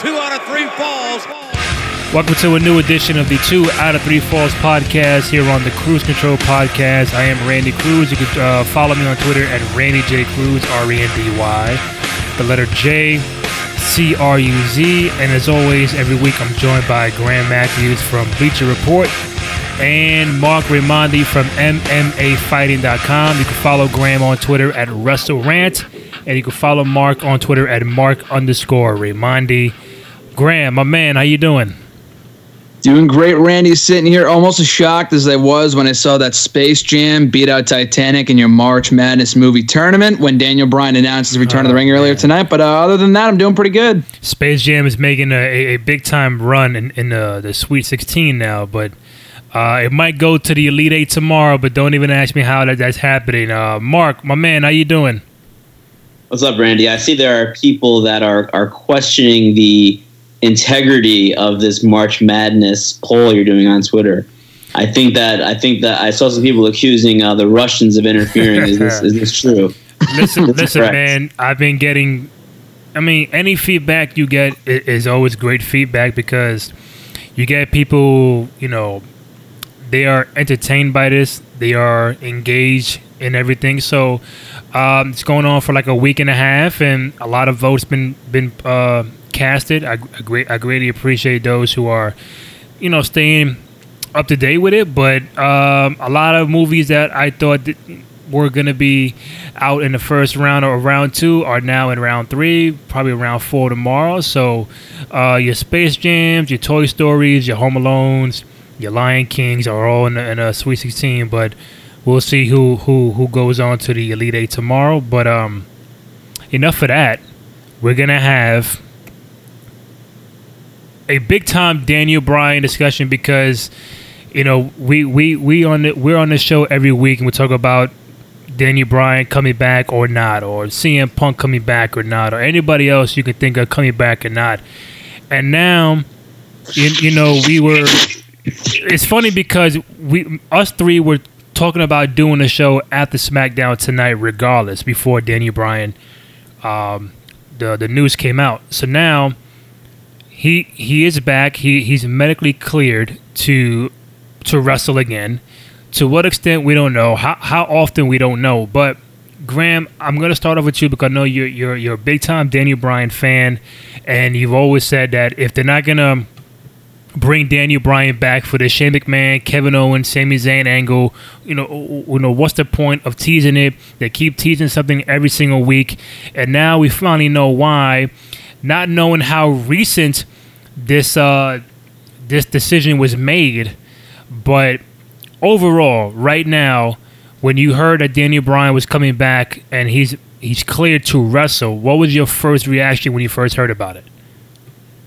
Two out of three falls. Welcome to a new edition of the Two Out of Three Falls podcast here on the Cruise Control Podcast. I am Randy Cruz. You can uh, follow me on Twitter at Randy J Cruz, R E N D Y. The letter J, C R U Z. And as always, every week I'm joined by Graham Matthews from Bleacher Report and Marc Raimondi from MMAfighting.com. You can follow Graham on Twitter at WrestleRant, and you can follow Marc on Twitter at Mark underscore Raimondi. Graham, my man, how you doing? Doing great, Randy. Sitting here, almost as shocked as I was when I saw that Space Jam beat out Titanic in your March Madness movie tournament when Daniel Bryan announced his return to the ring earlier tonight. But uh, other than that, I'm doing pretty good. Space Jam is making a, a, a big time run in, in the, the Sweet 16 now, but uh, it might go to the Elite Eight tomorrow. But don't even ask me how that, that's happening. Uh, Marc, my man, how you doing? What's up, Randy? I see there are people that are are questioning the integrity of this March Madness poll you're doing on Twitter. I think that I think that I saw some people accusing uh, the Russians of interfering. is this is this true? Listen, listen, man. I've been getting. I mean, any feedback you get is always great feedback because you get people. You know, they are entertained by this. They are engaged in everything. So um, it's going on for like a week and a half, and a lot of votes been been uh, casted. I, I, great, I greatly appreciate those who are, you know, staying up to date with it. But um, a lot of movies that I thought that were to be out in the first round or round two are now in round three, probably round four tomorrow. So uh, your Space Jams, your Toy Stories, your Home Alones, your Lion Kings are all in a, in a Sweet 16. But we'll see who, who, who goes on to the Elite Eight tomorrow. But um, enough of that. We're to have a big time Daniel Bryan discussion because you know we we we on the, we're on the show every week and we talk about Daniel Bryan coming back or not, or CM Punk coming back or not, or anybody else you can think of coming back or not. And now, you, you know, we were. It's funny because we us three were talking about doing a show at the SmackDown tonight, regardless, before Daniel Bryan, um, the the news came out. So now he he is back. He he's medically cleared to to wrestle again. To what extent we don't know. How how often we don't know. But Graham, I'm gonna start off with you because I know you're you're you're a big time Daniel Bryan fan, and you've always said that if they're not gonna bring Daniel Bryan back for the Shane McMahon, Kevin Owens, Sami Zayn angle. You know, you know what's the point of teasing it? They keep teasing something every single week, and now we finally know why not knowing how recent this uh, this decision was made, but overall, right now, when you heard that Daniel Bryan was coming back and he's he's cleared to wrestle, what was your first reaction when you first heard about it?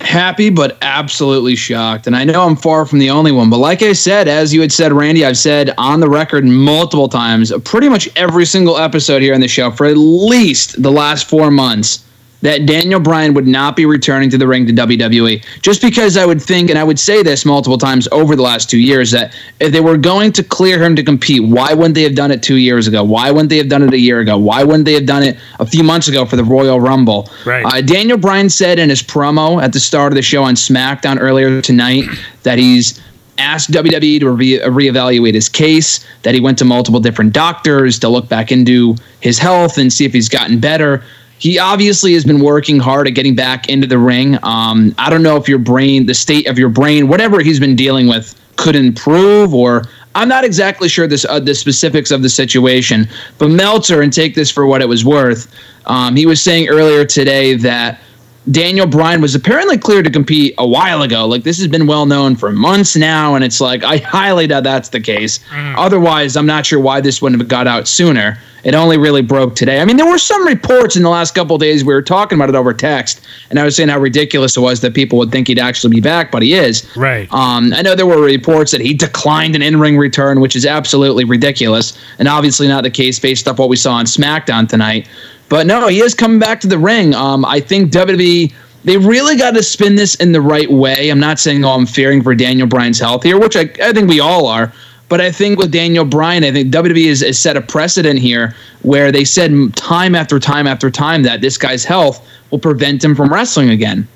Happy, but absolutely shocked. And I know I'm far from the only one, but like I said, as you had said, Randy, I've said on the record multiple times, pretty much every single episode here on the show for at least the last four months that Daniel Bryan would not be returning to the ring to WWE. Just because I would think, and I would say this multiple times over the last two years, that if they were going to clear him to compete, why wouldn't they have done it two years ago? Why wouldn't they have done it a year ago? Why wouldn't they have done it a few months ago for the Royal Rumble? Right. Uh, Daniel Bryan said in his promo at the start of the show on SmackDown earlier tonight that he's asked WWE to re- reevaluate his case, that he went to multiple different doctors to look back into his health and see if he's gotten better he obviously has been working hard at getting back into the ring. Um, I don't know if your brain, the state of your brain, whatever he's been dealing with, could improve, or I'm not exactly sure this uh, the specifics of the situation. But Meltzer, and take this for what it was worth, um, he was saying earlier today that. Daniel Bryan was apparently cleared to compete a while ago. Like this has been well known for months now, and it's like I highly doubt that's the case. Mm. Otherwise, I'm not sure why this wouldn't have got out sooner. It only really broke today. I mean, there were some reports in the last couple days. We were talking about it over text, and I was saying how ridiculous it was that people would think he'd actually be back, but he is. Right. Um, I know there were reports that he declined an in-ring return, which is absolutely ridiculous, and obviously not the case based off what we saw on SmackDown tonight. But no, he is coming back to the ring. Um, I think WWE they really got to spin this in the right way. I'm not saying, oh, I'm fearing for Daniel Bryan's health here, which I, I think we all are. But I think with Daniel Bryan, I think WWE has, has set a precedent here where they said time after time after time that this guy's health will prevent him from wrestling again.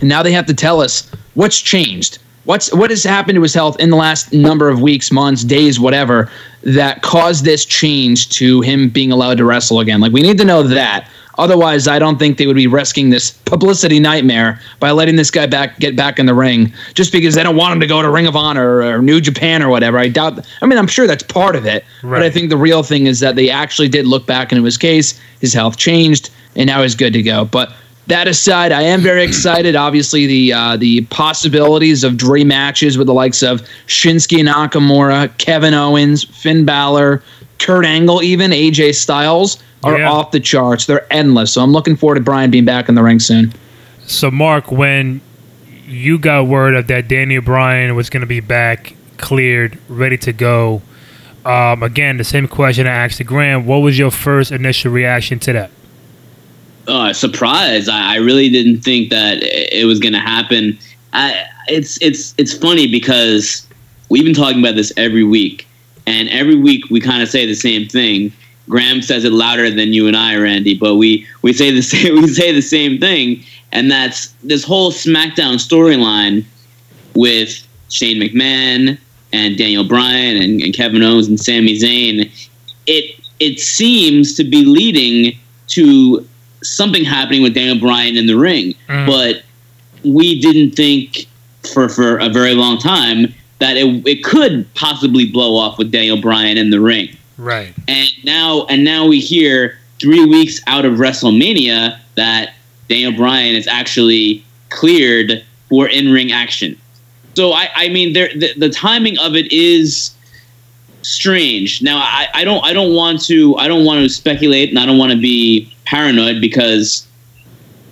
And now they have to tell us what's changed. What's what has happened to his health in the last number of weeks, months, days, whatever, that caused this change to him being allowed to wrestle again? Like we need to know that. Otherwise, I don't think they would be risking this publicity nightmare by letting this guy back get back in the ring just because they don't want him to go to Ring of Honor or, New Japan or whatever. I doubt. I mean, I'm sure that's part of it, right. but I think the real thing is that they actually did look back into his case. His health changed, and now he's good to go. But that aside, I am very excited. Obviously, the uh, the possibilities of dream matches with the likes of Shinsuke Nakamura, Kevin Owens, Finn Balor, Kurt Angle, even AJ Styles are yeah. off the charts. They're endless. So I'm looking forward to Bryan being back in the ring soon. So Marc, when you got word of that Daniel Bryan was going to be back, cleared, ready to go. Um, again, the same question I asked to Graham. What was your first initial reaction to that? Uh, surprise! I, I really didn't think that it was going to happen. I, it's it's it's funny because we've been talking about this every week, and every week we kind of say the same thing. Graham says it louder than you and I, Randy, but we we say the same we say the same thing, and that's this whole SmackDown storyline with Shane McMahon and Daniel Bryan and, and Kevin Owens and Sami Zayn. It it seems to be leading to something happening with Daniel Bryan in the ring, mm. but we didn't think for for a very long time that it, it could possibly blow off with Daniel Bryan in the ring. Right. And now and now we hear three weeks out of WrestleMania that Daniel Bryan is actually cleared for in ring action. So I, I mean, there the, the timing of it is strange. Now I, I don't I don't want to I don't want to speculate and I don't want to be paranoid because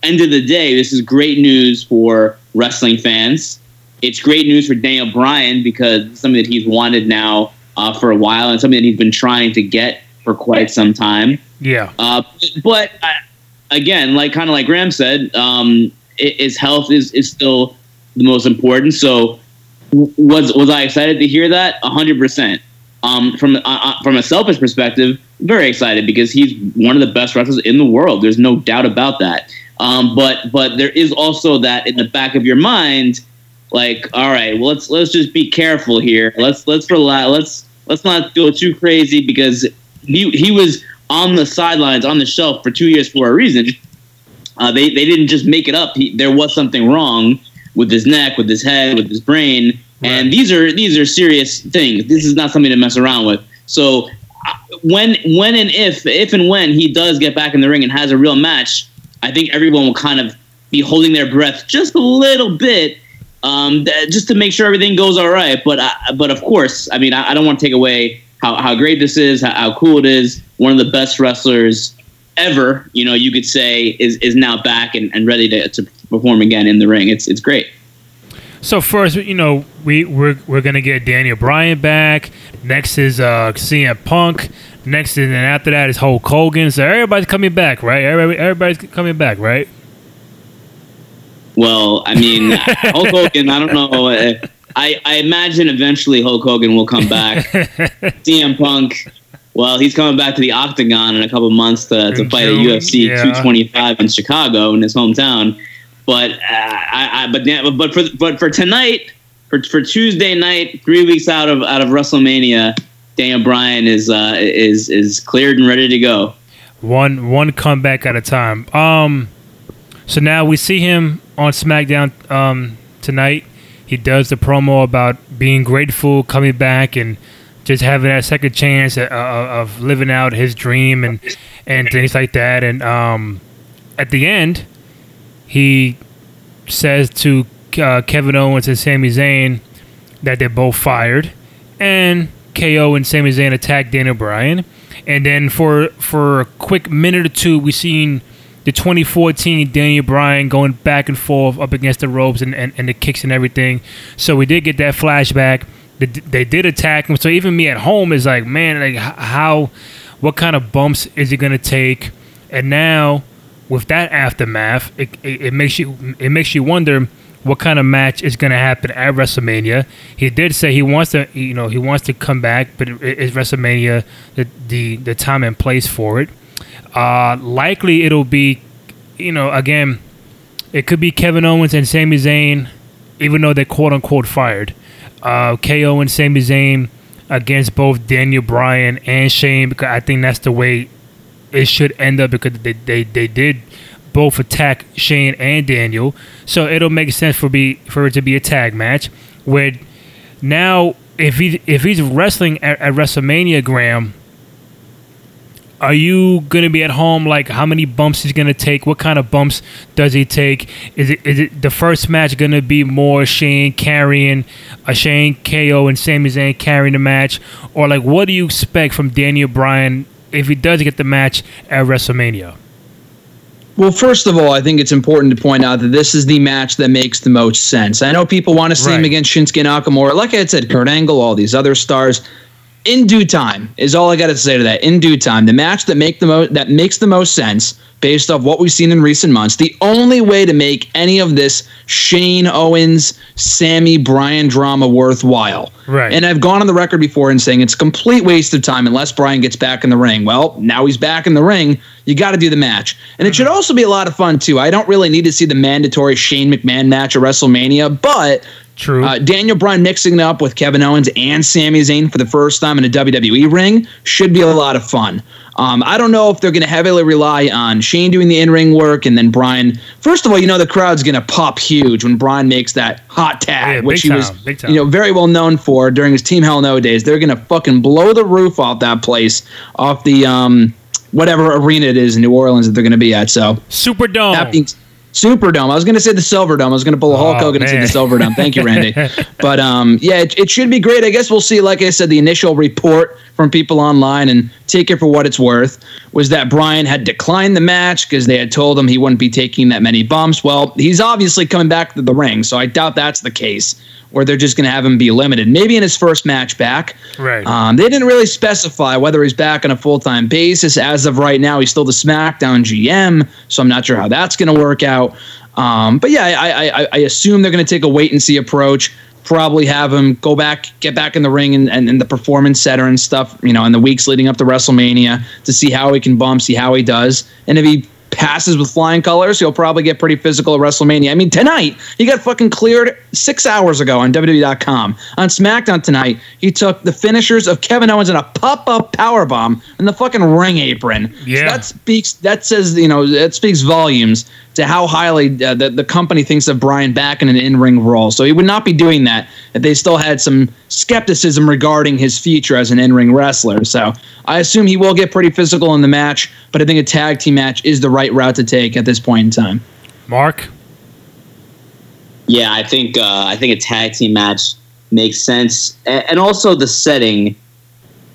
end of the day, this is great news for wrestling fans. It's great news for Daniel Bryan because it's something that he's wanted now uh, for a while and something that he's been trying to get for quite some time. Yeah. Uh, but uh, again, like kind of like Graham said, um, his health is, is still the most important. So was was I excited to hear that? hundred um, percent. From uh, uh, from a selfish perspective, very excited because he's one of the best wrestlers in the world. There's no doubt about that. Um, but but there is also that in the back of your mind like, all right, well, let's let's just be careful here. Let's let's relax. Let's let's not go too crazy because he he was on the sidelines on the shelf for two years for a reason. Uh, they they didn't just make it up. He, there was something wrong with his neck, with his head, with his brain, right. and these are these are serious things. This is not something to mess around with. So when when and if if and when he does get back in the ring and has a real match, I think everyone will kind of be holding their breath just a little bit um, th- just to make sure everything goes all right. But uh, but of course, I mean, I, I don't want to take away how, how great this is, how, how, cool it is. One of the best wrestlers ever, you know, you could say is is now back and, and ready to, to perform again in the ring. It's it's great. So first, you know, we we're, we're gonna get Daniel Bryan back. Next is uh, CM Punk. Next is and after that is Hulk Hogan. So everybody's coming back, right? Everybody, everybody's coming back, right? Well, I mean, Hulk Hogan. I don't know. I, I imagine eventually Hulk Hogan will come back. CM Punk. Well, he's coming back to the Octagon in a couple months to, to fight at UFC yeah. 225 in Chicago in his hometown. But uh, I, I, but but for but for tonight, for for Tuesday night, three weeks out of out of WrestleMania, Daniel Bryan is uh, is is cleared and ready to go. One one comeback at a time. Um, so now we see him on SmackDown um, tonight. He does the promo about being grateful, coming back, and just having that second chance of, of living out his dream and and things like that. And um, at the end, he says to uh, Kevin Owens and Sami Zayn that they're both fired, and KO and Sami Zayn attack Daniel Bryan. And then for for a quick minute or two, we seen the 2014 Daniel Bryan going back and forth up against the ropes and, and, and the kicks and everything. So we did get that flashback. They, they did attack him. So even me at home is like, man, like how, what kind of bumps is he gonna take? And now with that aftermath, it, it, it makes you it makes you wonder what kind of match is going to happen at WrestleMania. He did say he wants to, you know, he wants to come back, but is WrestleMania the, the the time and place for it? Uh, likely it'll be, you know, again, it could be Kevin Owens and Sami Zayn, even though they're quote unquote fired. Uh, KO and Sami Zayn against both Daniel Bryan and Shane because I think that's the way it should end up because they, they, they did both attack Shane and Daniel. So it'll make sense for be for it to be a tag match. Where now if he if he's wrestling at, at WrestleMania, Graham, are you gonna be at home? Like how many bumps he's gonna take? What kind of bumps does he take? Is it is it the first match gonna be more Shane carrying a Shane KO and Sami Zayn carrying the match, or like what do you expect from Daniel Bryan if he does get the match at WrestleMania? Well, first of all, I think it's important to point out that this is the match that makes the most sense. I know people want to see Right. him against Shinsuke Nakamura. Like I said, Kurt Angle, all these other stars. In due time is all I got to say to that. In due time, the match that make the most that makes the most sense based off what we've seen in recent months. The only way to make any of this Shane Owens, Sami Bryan drama worthwhile. Right. And I've gone on the record before and saying it's a complete waste of time unless Bryan gets back in the ring. Well, now he's back in the ring. You got to do the match. And it should also be a lot of fun, too. I don't really need to see the mandatory Shane McMahon match at WrestleMania, but True. uh, Daniel Bryan mixing it up with Kevin Owens and Sami Zayn for the first time in a WWE ring should be a lot of fun. Um, I don't know if they're going to heavily rely on Shane doing the in-ring work and then Bryan. First of all, you know the crowd's going to pop huge when Bryan makes that hot tag, Yeah, which he was, time, time. you know, very well known for during his Team Hell No days. They're going to fucking blow the roof off that place, off the um, whatever arena it is in New Orleans that they're going to be at. So Superdome. that being Superdome. I was going to say the Silver Dome. I was going to pull a Hulk Oh, Hogan and say the Silver Dome. Thank you, Randy. but um, yeah, it, it should be great. I guess we'll see. Like I said, the initial report from people online and take it for what it's worth was that Bryan had declined the match because they had told him he wouldn't be taking that many bumps. Well, he's obviously coming back to the ring, so I doubt that's the case. Where they're just going to have him be limited, maybe in his first match back. Right. Um, they didn't really specify whether he's back on a full time basis. As of right now, he's still the SmackDown GM, so I'm not sure how that's going to work out. Um, but yeah, I, I, I assume they're going to take a wait and see approach. Probably have him go back, get back in the ring and, and, and the performance center and stuff, you know, in the weeks leading up to WrestleMania to see how he can bump, see how he does. And if he passes with flying colors, he'll probably get pretty physical at WrestleMania. I mean, tonight, he got fucking cleared six hours ago on WWE.com. On SmackDown tonight, he took the finishers of Kevin Owens in a pop up power bomb in the fucking ring apron. So Yeah. that speaks, that says, you know, that speaks volumes to how highly uh, the, the company thinks of Bryan back in an in ring role. So he would not be doing that if they still had some skepticism regarding his future as an in ring wrestler. So I assume he will get pretty physical in the match, but I think a tag team match is the right route to take at this point in time. Marc. Yeah, I think uh, I think a tag team match makes sense, and also the setting.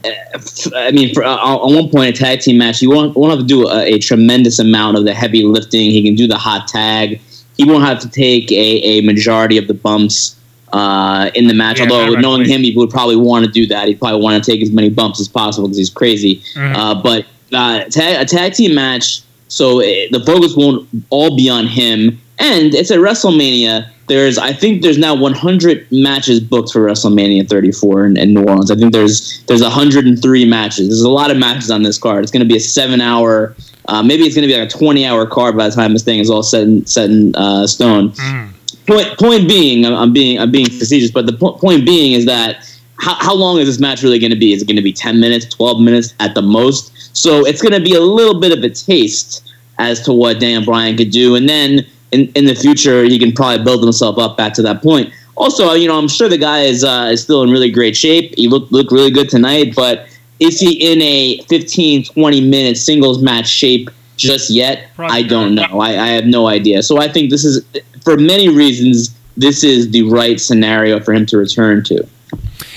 I mean, for, uh, on one point, a tag team match, he won't, won't have to do a, a tremendous amount of the heavy lifting. He can do the hot tag. He won't have to take a, a majority of the bumps uh, in the match. Yeah, Although knowing him, he would probably want to do that. He'd probably want to take as many bumps as possible because he's crazy. Mhm. Uh, but uh, tag, a tag team match, so uh, the focus won't all be on him. And it's at WrestleMania. There's, I think, there's now 100 matches booked for WrestleMania 34 in, in New Orleans. I think there's there's 103 matches. There's a lot of matches on this card. It's going to be a seven-hour, uh, maybe it's going to be like a 20-hour card by the time this thing is all set in, set in uh, stone Mm. point point being, I'm, I'm being I'm being facetious, but the po- point being is that how, how long is this match really going to be? Is it going to be 10 minutes, 12 minutes at the most? So it's going to be a little bit of a taste as to what Dan Bryan could do, and then in, in the future he can probably build himself up back to that point. Also, you know, I'm sure the guy is uh, is still in really great shape. He looked looked really good tonight, but is he in a 15, 20 minute singles match shape just yet? Probably I don't know. I, I have no idea. So I think this is, for many reasons, this is the right scenario for him to return to.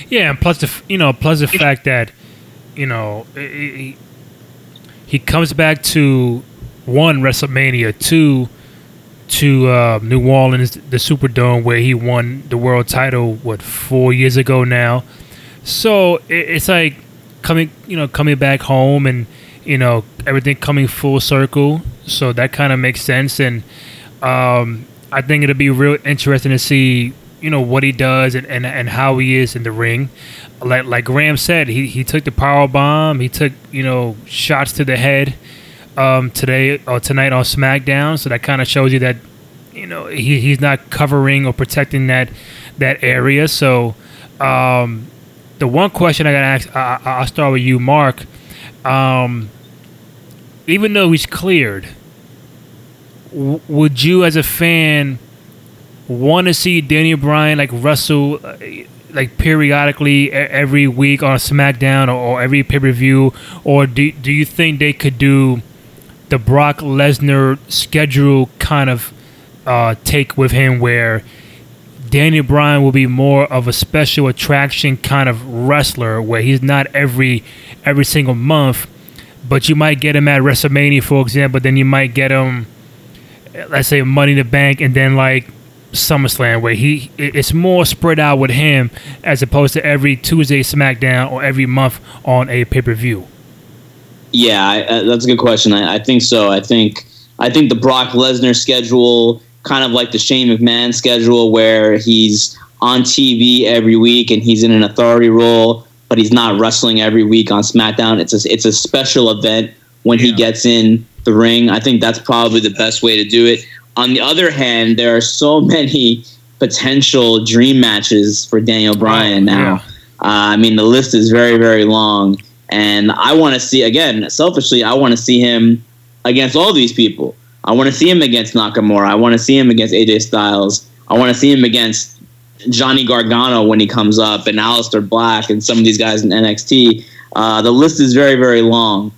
Yeah, and plus the you know plus the fact that you know he, he comes back to one WrestleMania, two to uh, New Orleans, the Superdome, where he won the world title what four years ago now. So it, it's like coming you know coming back home and you know everything coming full circle. So that kind of makes sense and. Um, I think it'll be real interesting to see, you know, what he does and, and, and how he is in the ring. Like like Graham said, he, he took the power bomb. He took you know shots to the head um, today or tonight on SmackDown. So that kind of shows you that you know he, he's not covering or protecting that that area. So um, the one question I got to ask, I, I'll start with you, Marc. Um, even though he's cleared, w- would you, as a fan, want to see Daniel Bryan like wrestle uh, like periodically every week on SmackDown or, or every pay per view, or do do you think they could do the Brock Lesnar schedule kind of uh, take with him where? Daniel Bryan will be more of a special attraction kind of wrestler where he's not every every single month, but you might get him at WrestleMania, for example. Then you might get him, let's say, Money in the Bank, and then like SummerSlam, where he it's more spread out with him as opposed to every Tuesday SmackDown or every month on a pay per view. Yeah, I, uh, that's a good question. I, I think so. I think I think the Brock Lesnar schedule kind of like the Shane McMahon schedule where he's on TV every week and he's in an authority role, but he's not wrestling every week on SmackDown. It's a, it's a special event when yeah. he gets in the ring. I think that's probably the best way to do it. On the other hand, there are so many potential dream matches for Daniel Bryan now. Yeah. Uh, I mean, the list is very, very long. And I want to see, again, selfishly, I want to see him against all these people. I want to see him against Nakamura. I want to see him against AJ Styles. I want to see him against Johnny Gargano when he comes up, and Aleister Black, and some of these guys in NXT. Uh, the list is very, very long.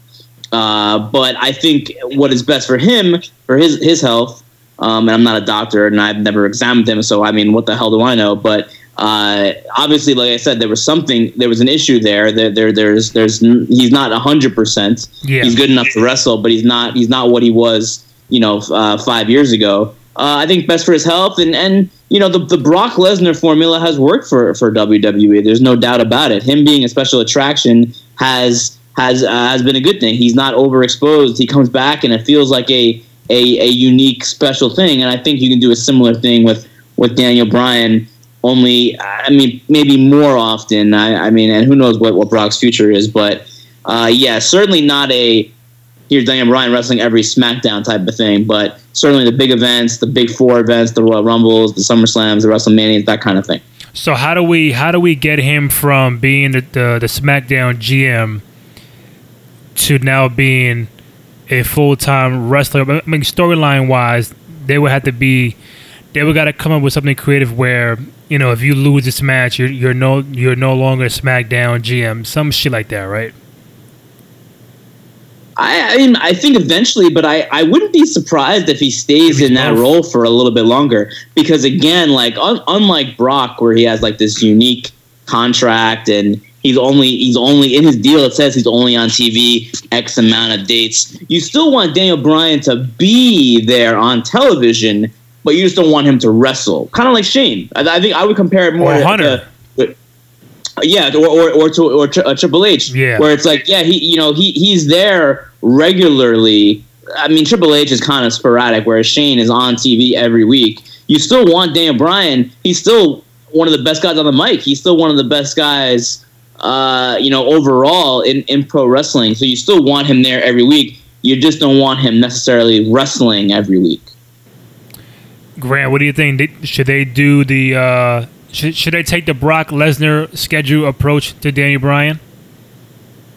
Uh, but I think what is best for him, for his his health, um, and I'm not a doctor and I've never examined him, so I mean, what the hell do I know? But uh, obviously, like I said, there was something, there was an issue there. There, there there's, there's, he's not hundred percent. He's good enough to wrestle, but he's not, he's not what he was you know, uh, five years ago. Uh, I think best for his health, and and you know the the Brock Lesnar formula has worked for for WWE. There's no doubt about it. Him being a special attraction has has uh, has been a good thing. He's not overexposed. He comes back, and it feels like a a, a unique special thing. And I think you can do a similar thing with with Daniel Bryan. Only, I mean, maybe more often. I, I mean, and who knows what what Brock's future is, but uh, yeah, certainly not a here's Daniel Bryan wrestling every SmackDown type of thing. But certainly the big events, the big four events, the Royal Rumbles, the SummerSlams, the WrestleManias, that kind of thing. So how do we how do we get him from being the the, the SmackDown GM to now being a full time wrestler? I mean, storyline wise, they would have to be they would got to come up with something creative where you know if you lose this match, you're you're no you're no longer SmackDown GM, some shit like that, right? I, I, mean, I think eventually, but I, I wouldn't be surprised if he stays in that role for a little bit longer. Because again, like un, unlike Brock, where he has like this unique contract and he's only he's only in his deal it says he's only on TV X amount of dates. You still want Daniel Bryan to be there on television, but you just don't want him to wrestle. Kind of like Shane. I, I, think I would compare it more or Hunter. To, yeah, or or or, to, or uh, Triple H, yeah. where it's like, yeah, he you know he he's there regularly. I mean, Triple H is kind of sporadic, whereas Shane is on TV every week. You still want Daniel Bryan. He's still one of the best guys on the mic. He's still one of the best guys, uh, you know, overall in, in pro wrestling. So you still want him there every week. You just don't want him necessarily wrestling every week. Grant, what do you think? Should they do the uh, should, should I take the Brock Lesnar schedule approach to Daniel Bryan?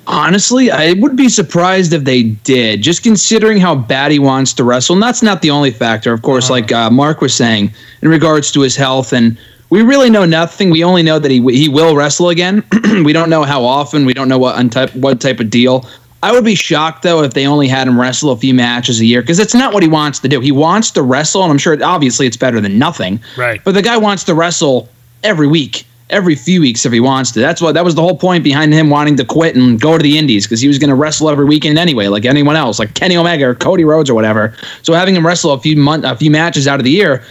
Honestly, I would be surprised if they did, just considering how bad he wants to wrestle. And that's not the only factor, of course, uh-huh. like uh, Marc was saying, in regards to his health. And we really know nothing. We only know that he he will wrestle again. we don't know how often. We don't know what type what type of deal. I would be shocked though if they only had him wrestle a few matches a year because it's not what he wants to do. He wants to wrestle, and I'm sure obviously it's better than nothing. Right. But the guy wants to wrestle every week, every few weeks if he wants to. That's what that was the whole point behind him wanting to quit and go to the Indies because he was going to wrestle every weekend anyway, like anyone else, like Kenny Omega or Cody Rhodes or whatever. So having him wrestle a few month, a few matches out of the year,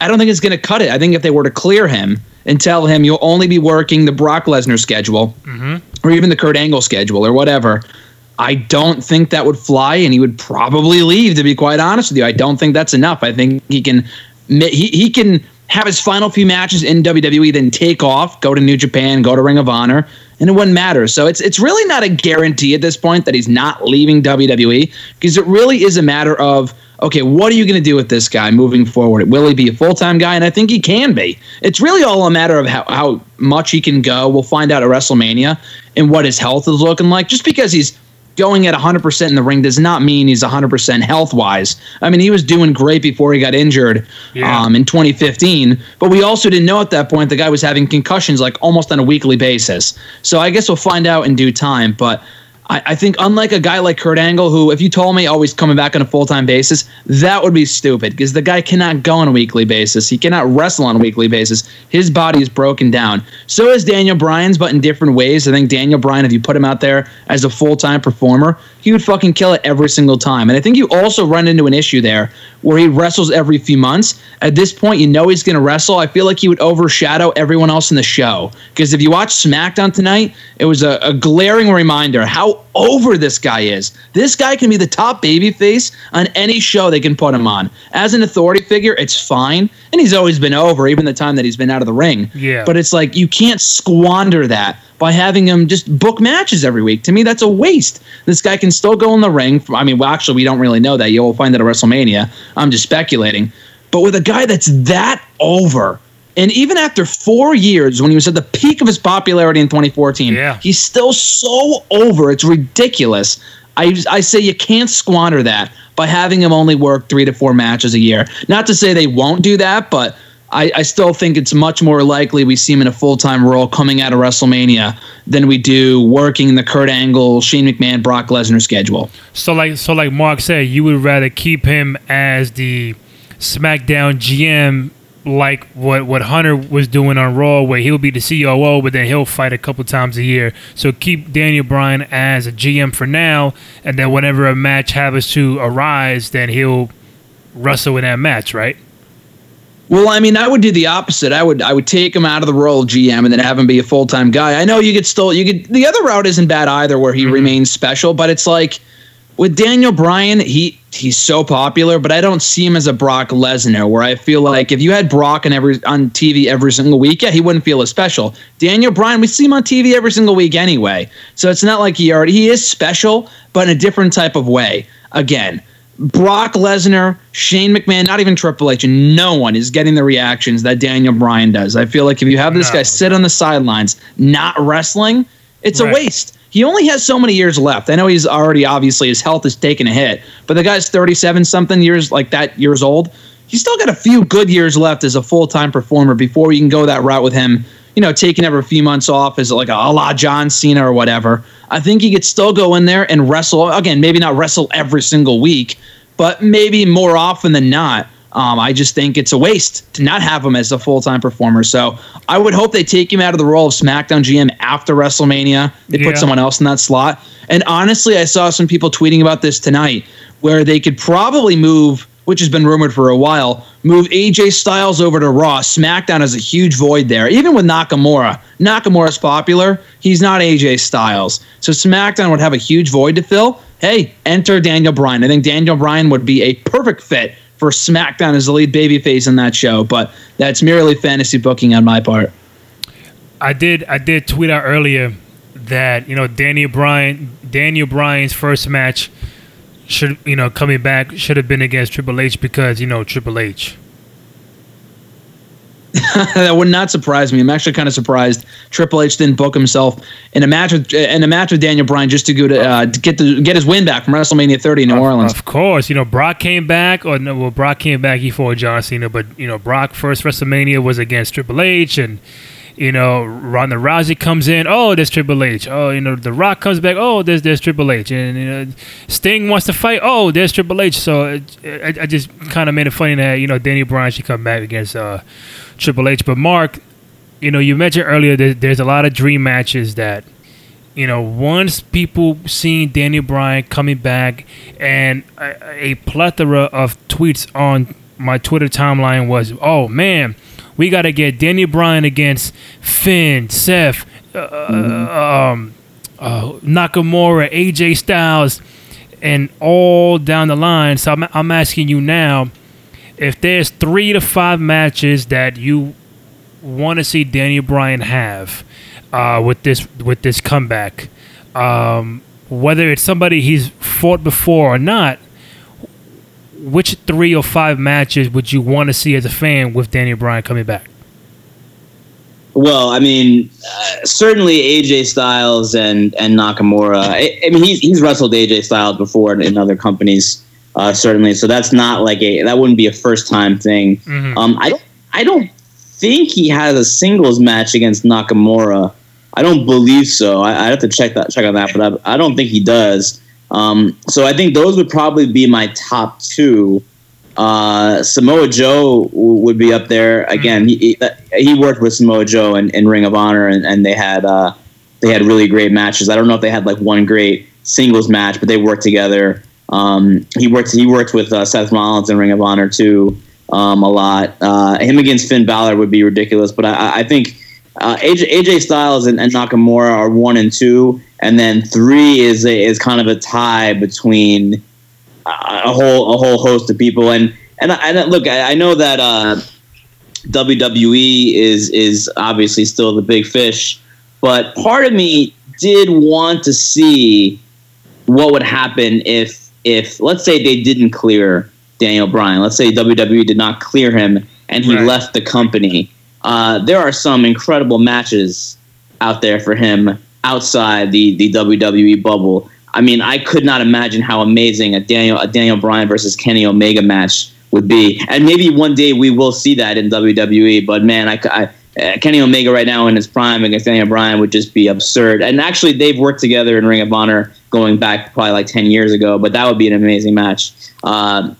I don't think it's going to cut it. I think if they were to clear him and tell him you'll only be working the Brock Lesnar schedule mm-hmm. or even the Kurt Angle schedule or whatever. I don't think that would fly, and he would probably leave. To be quite honest with you, I don't think that's enough. I think he can he, he can have his final few matches in WWE, then take off, go to New Japan, go to Ring of Honor, and it wouldn't matter. So it's it's really not a guarantee at this point that he's not leaving WWE because it really is a matter of okay, what are you going to do with this guy moving forward? Will he be a full time guy? And I think he can be. It's really all a matter of how, how much he can go. We'll find out at WrestleMania and what his health is looking like. Just because he's going at 100% in the ring does not mean he's 100% health wise. I mean, he was doing great before he got injured Yeah. um, in 2015, but we also didn't know at that point the guy was having concussions like almost on a weekly basis. So I guess we'll find out in due time. But I, I think, unlike a guy like Kurt Angle, who, if you told me, oh, always coming back on a full time basis, that would be stupid because the guy cannot go on a weekly basis. He cannot wrestle on a weekly basis. His body is broken down. So is Daniel Bryan's, but in different ways. I think Daniel Bryan, if you put him out there as a full time performer, he would fucking kill it every single time. And I think you also run into an issue there where he wrestles every few months. At this point, you know he's going to wrestle. I feel like he would overshadow everyone else in the show. Because if you watch SmackDown tonight, it was a, a glaring reminder how over this guy is. This guy can be the top babyface on any show they can put him on. As an authority figure, it's fine. And he's always been over, even the time that he's been out of the ring. Yeah. But it's like you can't squander that by having him just book matches every week. To me, that's a waste. This guy can still go in the ring. I mean, well, actually, we don't really know that. You'll find that at WrestleMania. I'm just speculating. But with a guy that's that over, and even after four years, when he was at the peak of his popularity in 2014, Yeah. he's still so over. It's ridiculous. I, I say you can't squander that by having him only work three to four matches a year. Not to say they won't do that, but I, I still think it's much more likely we see him in a full time role coming out of WrestleMania than we do working in the Kurt Angle, Shane McMahon, Brock Lesnar schedule. So like so like Marc said, you would rather keep him as the SmackDown GM like what what Hunter was doing on Raw, where he'll be the COO, but then he'll fight a couple times a year. So keep Daniel Bryan as a GM for now, and then whenever a match happens to arise, then he'll wrestle in that match, right? Well, I mean, I would do the opposite. I would I would take him out of the role of GM and then have him be a full time guy. I know you could still you could the other route isn't bad either, where he mm-hmm. remains special, but it's like with Daniel Bryan, he he's so popular, but I don't see him as a Brock Lesnar, where I feel like if you had Brock on every on TV every single week, yeah, he wouldn't feel as special. Daniel Bryan, we see him on TV every single week anyway, so it's not like he already he is special, but in a different type of way. Again, Brock Lesnar, Shane McMahon, not even Triple H, and no one is getting the reactions that Daniel Bryan does. I feel like if you have this No, guy sit on the sidelines not wrestling, it's Right. a waste. He only has so many years left. I know he's already obviously his health is taking a hit, but the guy's 37 something years like that years old. He's still got a few good years left as a full time performer before you can go that route with him. You know, taking every few months off as like a, a la John Cena or whatever. I think he could still go in there and wrestle again. Maybe not wrestle every single week, but maybe more often than not. Um, I just think it's a waste to not have him as a full time performer. So I would hope they take him out of the role of SmackDown GM after WrestleMania. They Yeah. put someone else in that slot. And honestly, I saw some people tweeting about this tonight where they could probably move, which has been rumored for a while, move AJ Styles over to Raw. SmackDown has a huge void there. Even with Nakamura, Nakamura's popular. He's not AJ Styles. So SmackDown would have a huge void to fill. Hey, enter Daniel Bryan. I think Daniel Bryan would be a perfect fit for SmackDown as the lead babyface in that show, but that's merely fantasy booking on my part. I did I did tweet out earlier that you know Daniel Bryan Daniel Bryan's first match should you know coming back should have been against Triple H because you know Triple H. that would not surprise me. I'm actually kind of surprised Triple H didn't book himself in a match with in a match with Daniel Bryan just to go to, uh, to get the get his win back from WrestleMania 30 in New Orleans. Of course, you know Brock came back, or no, well Brock came back he fought John Cena, but you know Brock first WrestleMania was against Triple H, and you know Ronda Rousey comes in, oh there's Triple H, oh you know The Rock comes back, oh there's there's Triple H, and you know Sting wants to fight, oh there's Triple H, so it, I, I just kind of made it funny that you know Daniel Bryan should come back against uh, Triple H, but Marc, you know you mentioned earlier that there's a lot of dream matches that you know, once people seeing Daniel Bryan coming back, and a, a plethora of tweets on my Twitter timeline was, "Oh man, we got to get Daniel Bryan against Finn, Seth, uh, um, uh, Nakamura, AJ Styles, and all down the line." So I'm, I'm asking you now, if there's three to five matches that you want to see Daniel Bryan have uh, with this with this comeback, um, whether it's somebody he's fought before or not. which three or five matches would you want to see as a fan with Daniel Bryan coming back? Well, I mean, uh, certainly AJ Styles and and Nakamura. I, I, mean, he's he's wrestled AJ Styles before in other companies, uh, certainly. So that's not like a that wouldn't be a first time thing. Mm-hmm. Um, I don't I don't think he has a singles match against Nakamura. I don't believe so. I, I have to check that check on that, but I, I don't think he does. Um, so I think those would probably be my top two. Uh, Samoa Joe would be up there again. He he worked with Samoa Joe in, in Ring of Honor, and, and they had uh, they had really great matches. I don't know if they had like one great singles match, but they worked together. Um, he worked he worked with uh, Seth Rollins in Ring of Honor too um, a lot. Uh, him against Finn Balor would be ridiculous, but I, I think uh, AJ, AJ Styles and, and, Nakamura are one and two, and then three is a, is kind of a tie between a whole a whole host of people. And and, and look, I, I know that uh, WWE is is obviously still the big fish, but part of me did want to see what would happen if if let's say they didn't clear Daniel Bryan. Let's say WWE did not clear him and he right. left the company. Uh, there are some incredible matches out there for him outside the, the WWE bubble. I mean, I could not imagine how amazing a Daniel a Daniel Bryan versus Kenny Omega match would be, and maybe one day we will see that in WWE. But man, I, I uh, Kenny Omega right now in his prime against Daniel Bryan would just be absurd. And actually, they've worked together in Ring of Honor going back probably like ten years ago. But that would be an amazing match. Uh,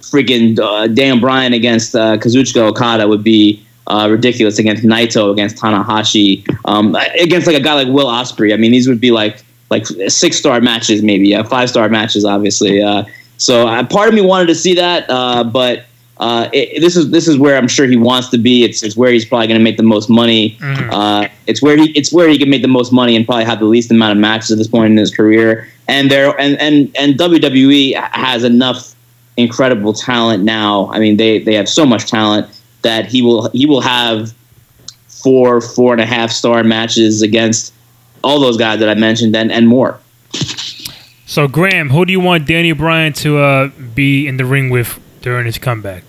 freaking uh, Daniel Bryan against uh, Kazuchika Okada would be uh, ridiculous against Naito, against Tanahashi, um, against like a guy like Will Ospreay. I mean, these would be like like six star matches, maybe five star matches, obviously. Uh, so uh, part of me wanted to see that, uh, but uh, it, this is this is where I'm sure he wants to be. It's it's where he's probably going to make the most money. Mm-hmm. Uh, it's where he it's where he can make the most money and probably have the least amount of matches at this point in his career. And there and and and WWE has enough incredible talent now. I mean, they they have so much talent that he will he will have four four and a half star matches against all those guys that I mentioned and and more. So Graham, who do you want Danny Bryan to uh, be in the ring with during his comeback?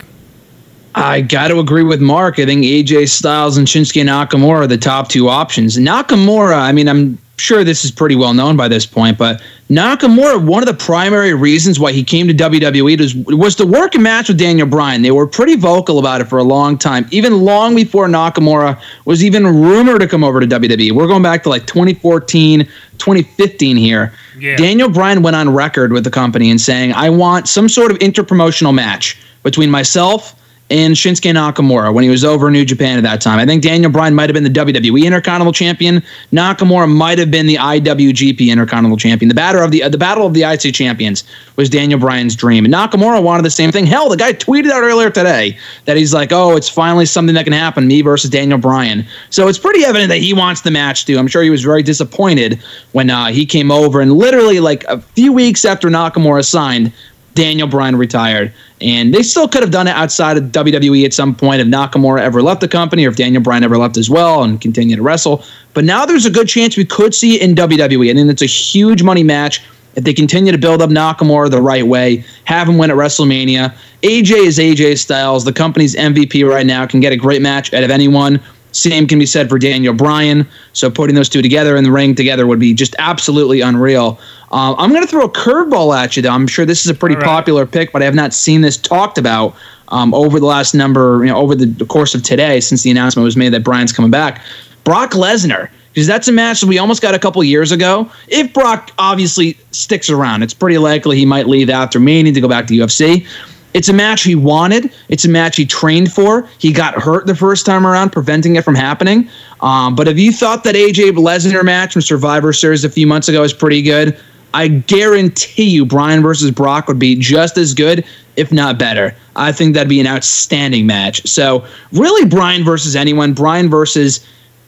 I got to agree with Marc. I think AJ Styles and Shinsuke Nakamura are the top two options. Nakamura, I mean, I'm sure this is pretty well known by this point, but Nakamura, one of the primary reasons why he came to WWE was, was to work a match with Daniel Bryan. They were pretty vocal about it for a long time, even long before Nakamura was even rumored to come over to WWE. We're going back to like 2014, 2015 here. Yeah. Daniel Bryan went on record with the company and saying, I want some sort of interpromotional match between myself and Shinsuke Nakamura when he was over New Japan at that time. I think Daniel Bryan might have been the WWE Intercontinental Champion. Nakamura might have been the IWGP Intercontinental Champion. The battle of the uh, the battle of the IC champions was Daniel Bryan's dream. And Nakamura wanted the same thing. Hell, the guy tweeted out earlier today that he's like, "Oh, it's finally something that can happen, me versus Daniel Bryan." So it's pretty evident that he wants the match too. I'm sure he was very disappointed when uh, he came over and literally like a few weeks after Nakamura signed Daniel Bryan retired. And they still could have done it outside of WWE at some point if Nakamura ever left the company or if Daniel Bryan ever left as well and continued to wrestle. But now there's a good chance we could see it in WWE. And then it's a huge money match if they continue to build up Nakamura the right way, have him win at WrestleMania. AJ is AJ Styles, the company's MVP right now, can get a great match out of anyone. Same can be said for Daniel Bryan. So putting those two together in the ring together would be just absolutely unreal. Uh, I'm going to throw a curveball at you, though. I'm sure this is a pretty right. popular pick, but I have not seen this talked about um, over the last number, you know, over the, course of today since the announcement was made that Bryan's coming back. Brock Lesnar because that's a match that we almost got a couple years ago. If Brock obviously sticks around, it's pretty likely he might leave after Mania to go back to UFC. It's a match he wanted. It's a match he trained for. He got hurt the first time around, preventing it from happening. Um, but if you thought that AJ Lesnar match from Survivor Series a few months ago was pretty good, I guarantee you Bryan versus Brock would be just as good, if not better. I think that'd be an outstanding match. So, really, Bryan versus anyone, Bryan versus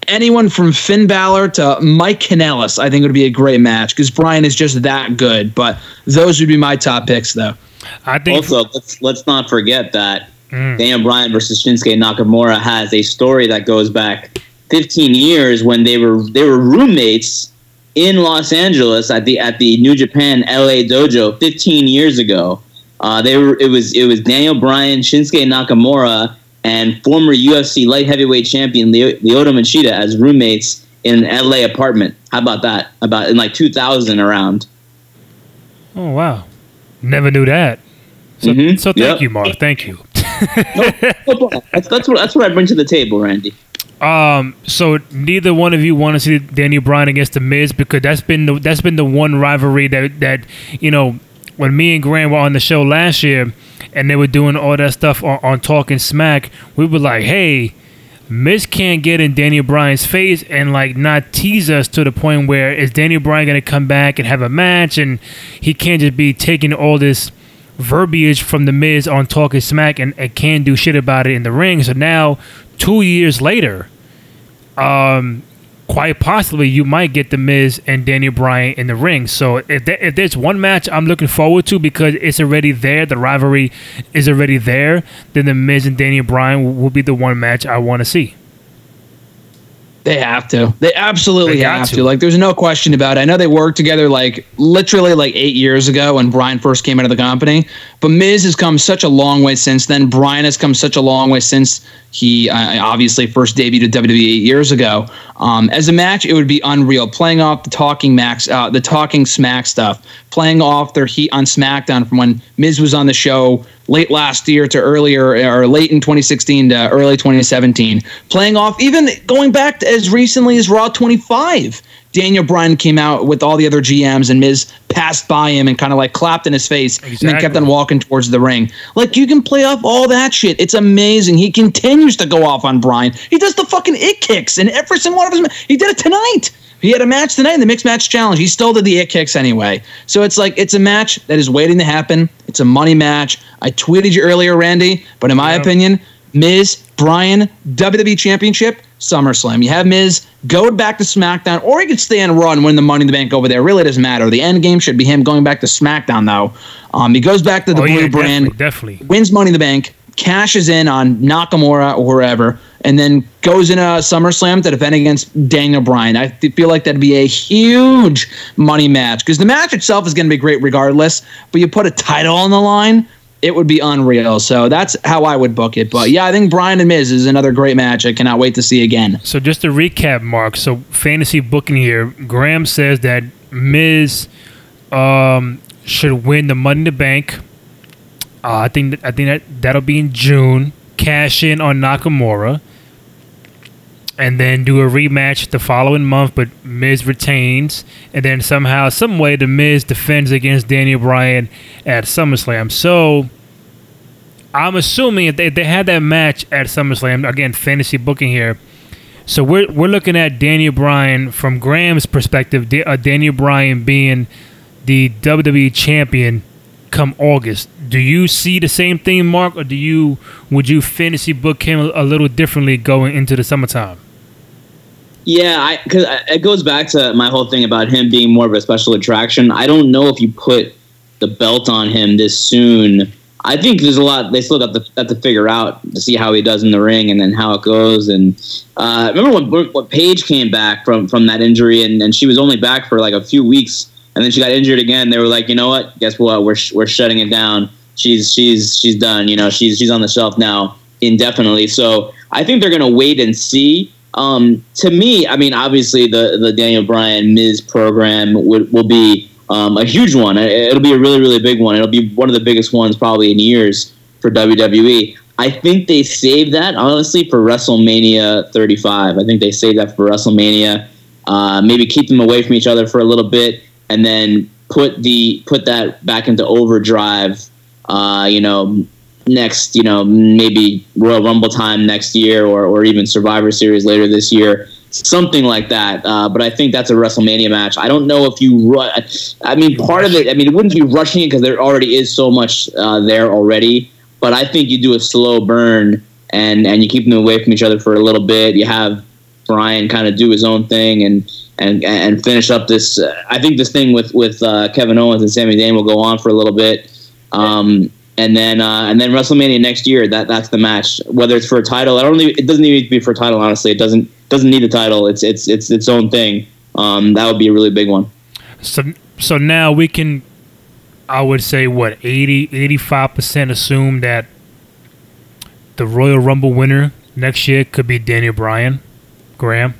anyone from Finn Balor to Mike Kanellis, I think would be a great match because Bryan is just that good. But those would be my top picks, though. I think also let's let's not forget that mm. Daniel Bryan versus Shinsuke Nakamura has a story that goes back 15 years when they were they were roommates in Los Angeles at the at the New Japan LA dojo 15 years ago. Uh, they were it was it was Daniel Bryan, Shinsuke Nakamura, and former UFC light heavyweight champion Lyoto Machida as roommates in an LA apartment. How about that? About in like 2000 around. Oh wow, never knew that. So, mm-hmm. so thank yep. you, Marc. Thank you. no, no, that's, that's what that's what I bring to the table, Randy. Um, so neither one of you want to see Daniel Bryan against the Miz because that's been the that's been the one rivalry that that you know when me and Graham were on the show last year and they were doing all that stuff on, on Talking Smack, we were like, hey, Miz can't get in Daniel Bryan's face and like not tease us to the point where is Daniel Bryan gonna come back and have a match and he can't just be taking all this verbiage from the Miz on Talking Smack and, and can't do shit about it in the ring. So now two years later, um, quite possibly you might get the Miz and Daniel Bryan in the ring. So if, if there's one match I'm looking forward to because it's already there, the rivalry is already there, then the Miz and Daniel Bryan will be the one match I want to see. They have to. They absolutely they have to. to. Like, there's no question about it. I know they worked together like literally like eight years ago when Bryan first came into the company. But Miz has come such a long way since then. Bryan has come such a long way since he uh, obviously first debuted at WWE eight years ago. Um, as a match, it would be unreal. Playing off the talking Max, uh, the talking Smack stuff, playing off their heat on SmackDown from when Miz was on the show late last year to earlier or late in 2016 to early 2017, playing off even going back to as recently as Raw 25. Daniel Bryan came out with all the other GMs and Miz passed by him and kind of like clapped in his face exactly. and then kept on walking towards the ring. Like you can play off all that shit. It's amazing. He continues to go off on Bryan. He does the fucking it kicks and every single one of his. He did it tonight. He had a match tonight in the mixed match challenge. He still did the it kicks anyway. So it's like it's a match that is waiting to happen. It's a money match. I tweeted you earlier, Randy, but in my yeah. opinion, Miz, Bryan, WWE Championship, SummerSlam. You have Miz go back to SmackDown, or he could stay and run, win the Money in the Bank over there. Really doesn't matter. The end game should be him going back to SmackDown, though. Um, he goes back to the oh, blue yeah, brand, definitely, definitely wins Money in the Bank, cashes in on Nakamura or wherever, and then goes in a SummerSlam to defend against Daniel Bryan. I feel like that'd be a huge money match because the match itself is going to be great regardless. But you put a title on the line, it would be unreal. So that's how I would book it. But yeah, I think Bryan and Miz is another great match. I cannot wait to see again. So just to recap, Mark. So fantasy booking here. Graham says that Miz um, should win the Money in the Bank uh, I think I think that that'll be in June. Cash in on Nakamura, and then do a rematch the following month. But Miz retains, and then somehow, some way, the Miz defends against Daniel Bryan at SummerSlam. So I'm assuming if they, if they had that match at SummerSlam, again, fantasy booking here. So we're we're looking at Daniel Bryan from Graham's perspective. uh, Daniel Bryan being the WWE champion come August. Do you see the same thing, Mark, or do you would you fantasy book him a little differently going into the summertime? Yeah, because it goes back to my whole thing about him being more of a special attraction. I don't know if you put the belt on him this soon. I think there's a lot they still got to, got to figure out to see how he does in the ring and then how it goes. And uh, remember when, when Paige came back from from that injury and, and she was only back for like a few weeks and then she got injured again. They were like, you know what? Guess what? We're we're shutting it down. She's she's she's done. You know, she's she's on the shelf now indefinitely. So I think they're gonna wait and see. Um, to me, I mean, obviously the the Daniel Bryan Miz program will, will be um, a huge one. It'll be a really really big one. It'll be one of the biggest ones probably in years for WWE. I think they saved that honestly for WrestleMania 35. I think they saved that for WrestleMania. Uh, maybe keep them away from each other for a little bit and then put the put that back into overdrive. Uh, you know, next, you know, maybe Royal Rumble time next year, or or even Survivor Series later this year, something like that. Uh, but I think that's a WrestleMania match. I don't know if you. Ru- I mean, part of it. I mean, it wouldn't be rushing it because there already is so much uh, there already. But I think you do a slow burn and and you keep them away from each other for a little bit. You have Bryan kind of do his own thing and and and finish up this. Uh, I think this thing with with uh, Kevin Owens and Sami Zayn will go on for a little bit, um, and then uh, and then WrestleMania next year. That that's the match. Whether it's for a title, I don't. Need, it doesn't need to be for a title. Honestly, it doesn't doesn't need a title. It's it's it's its own thing. Um, that would be a really big one. So so now we can I would say what 80 85% assume that the Royal Rumble winner next year could be Daniel Bryan. Graham.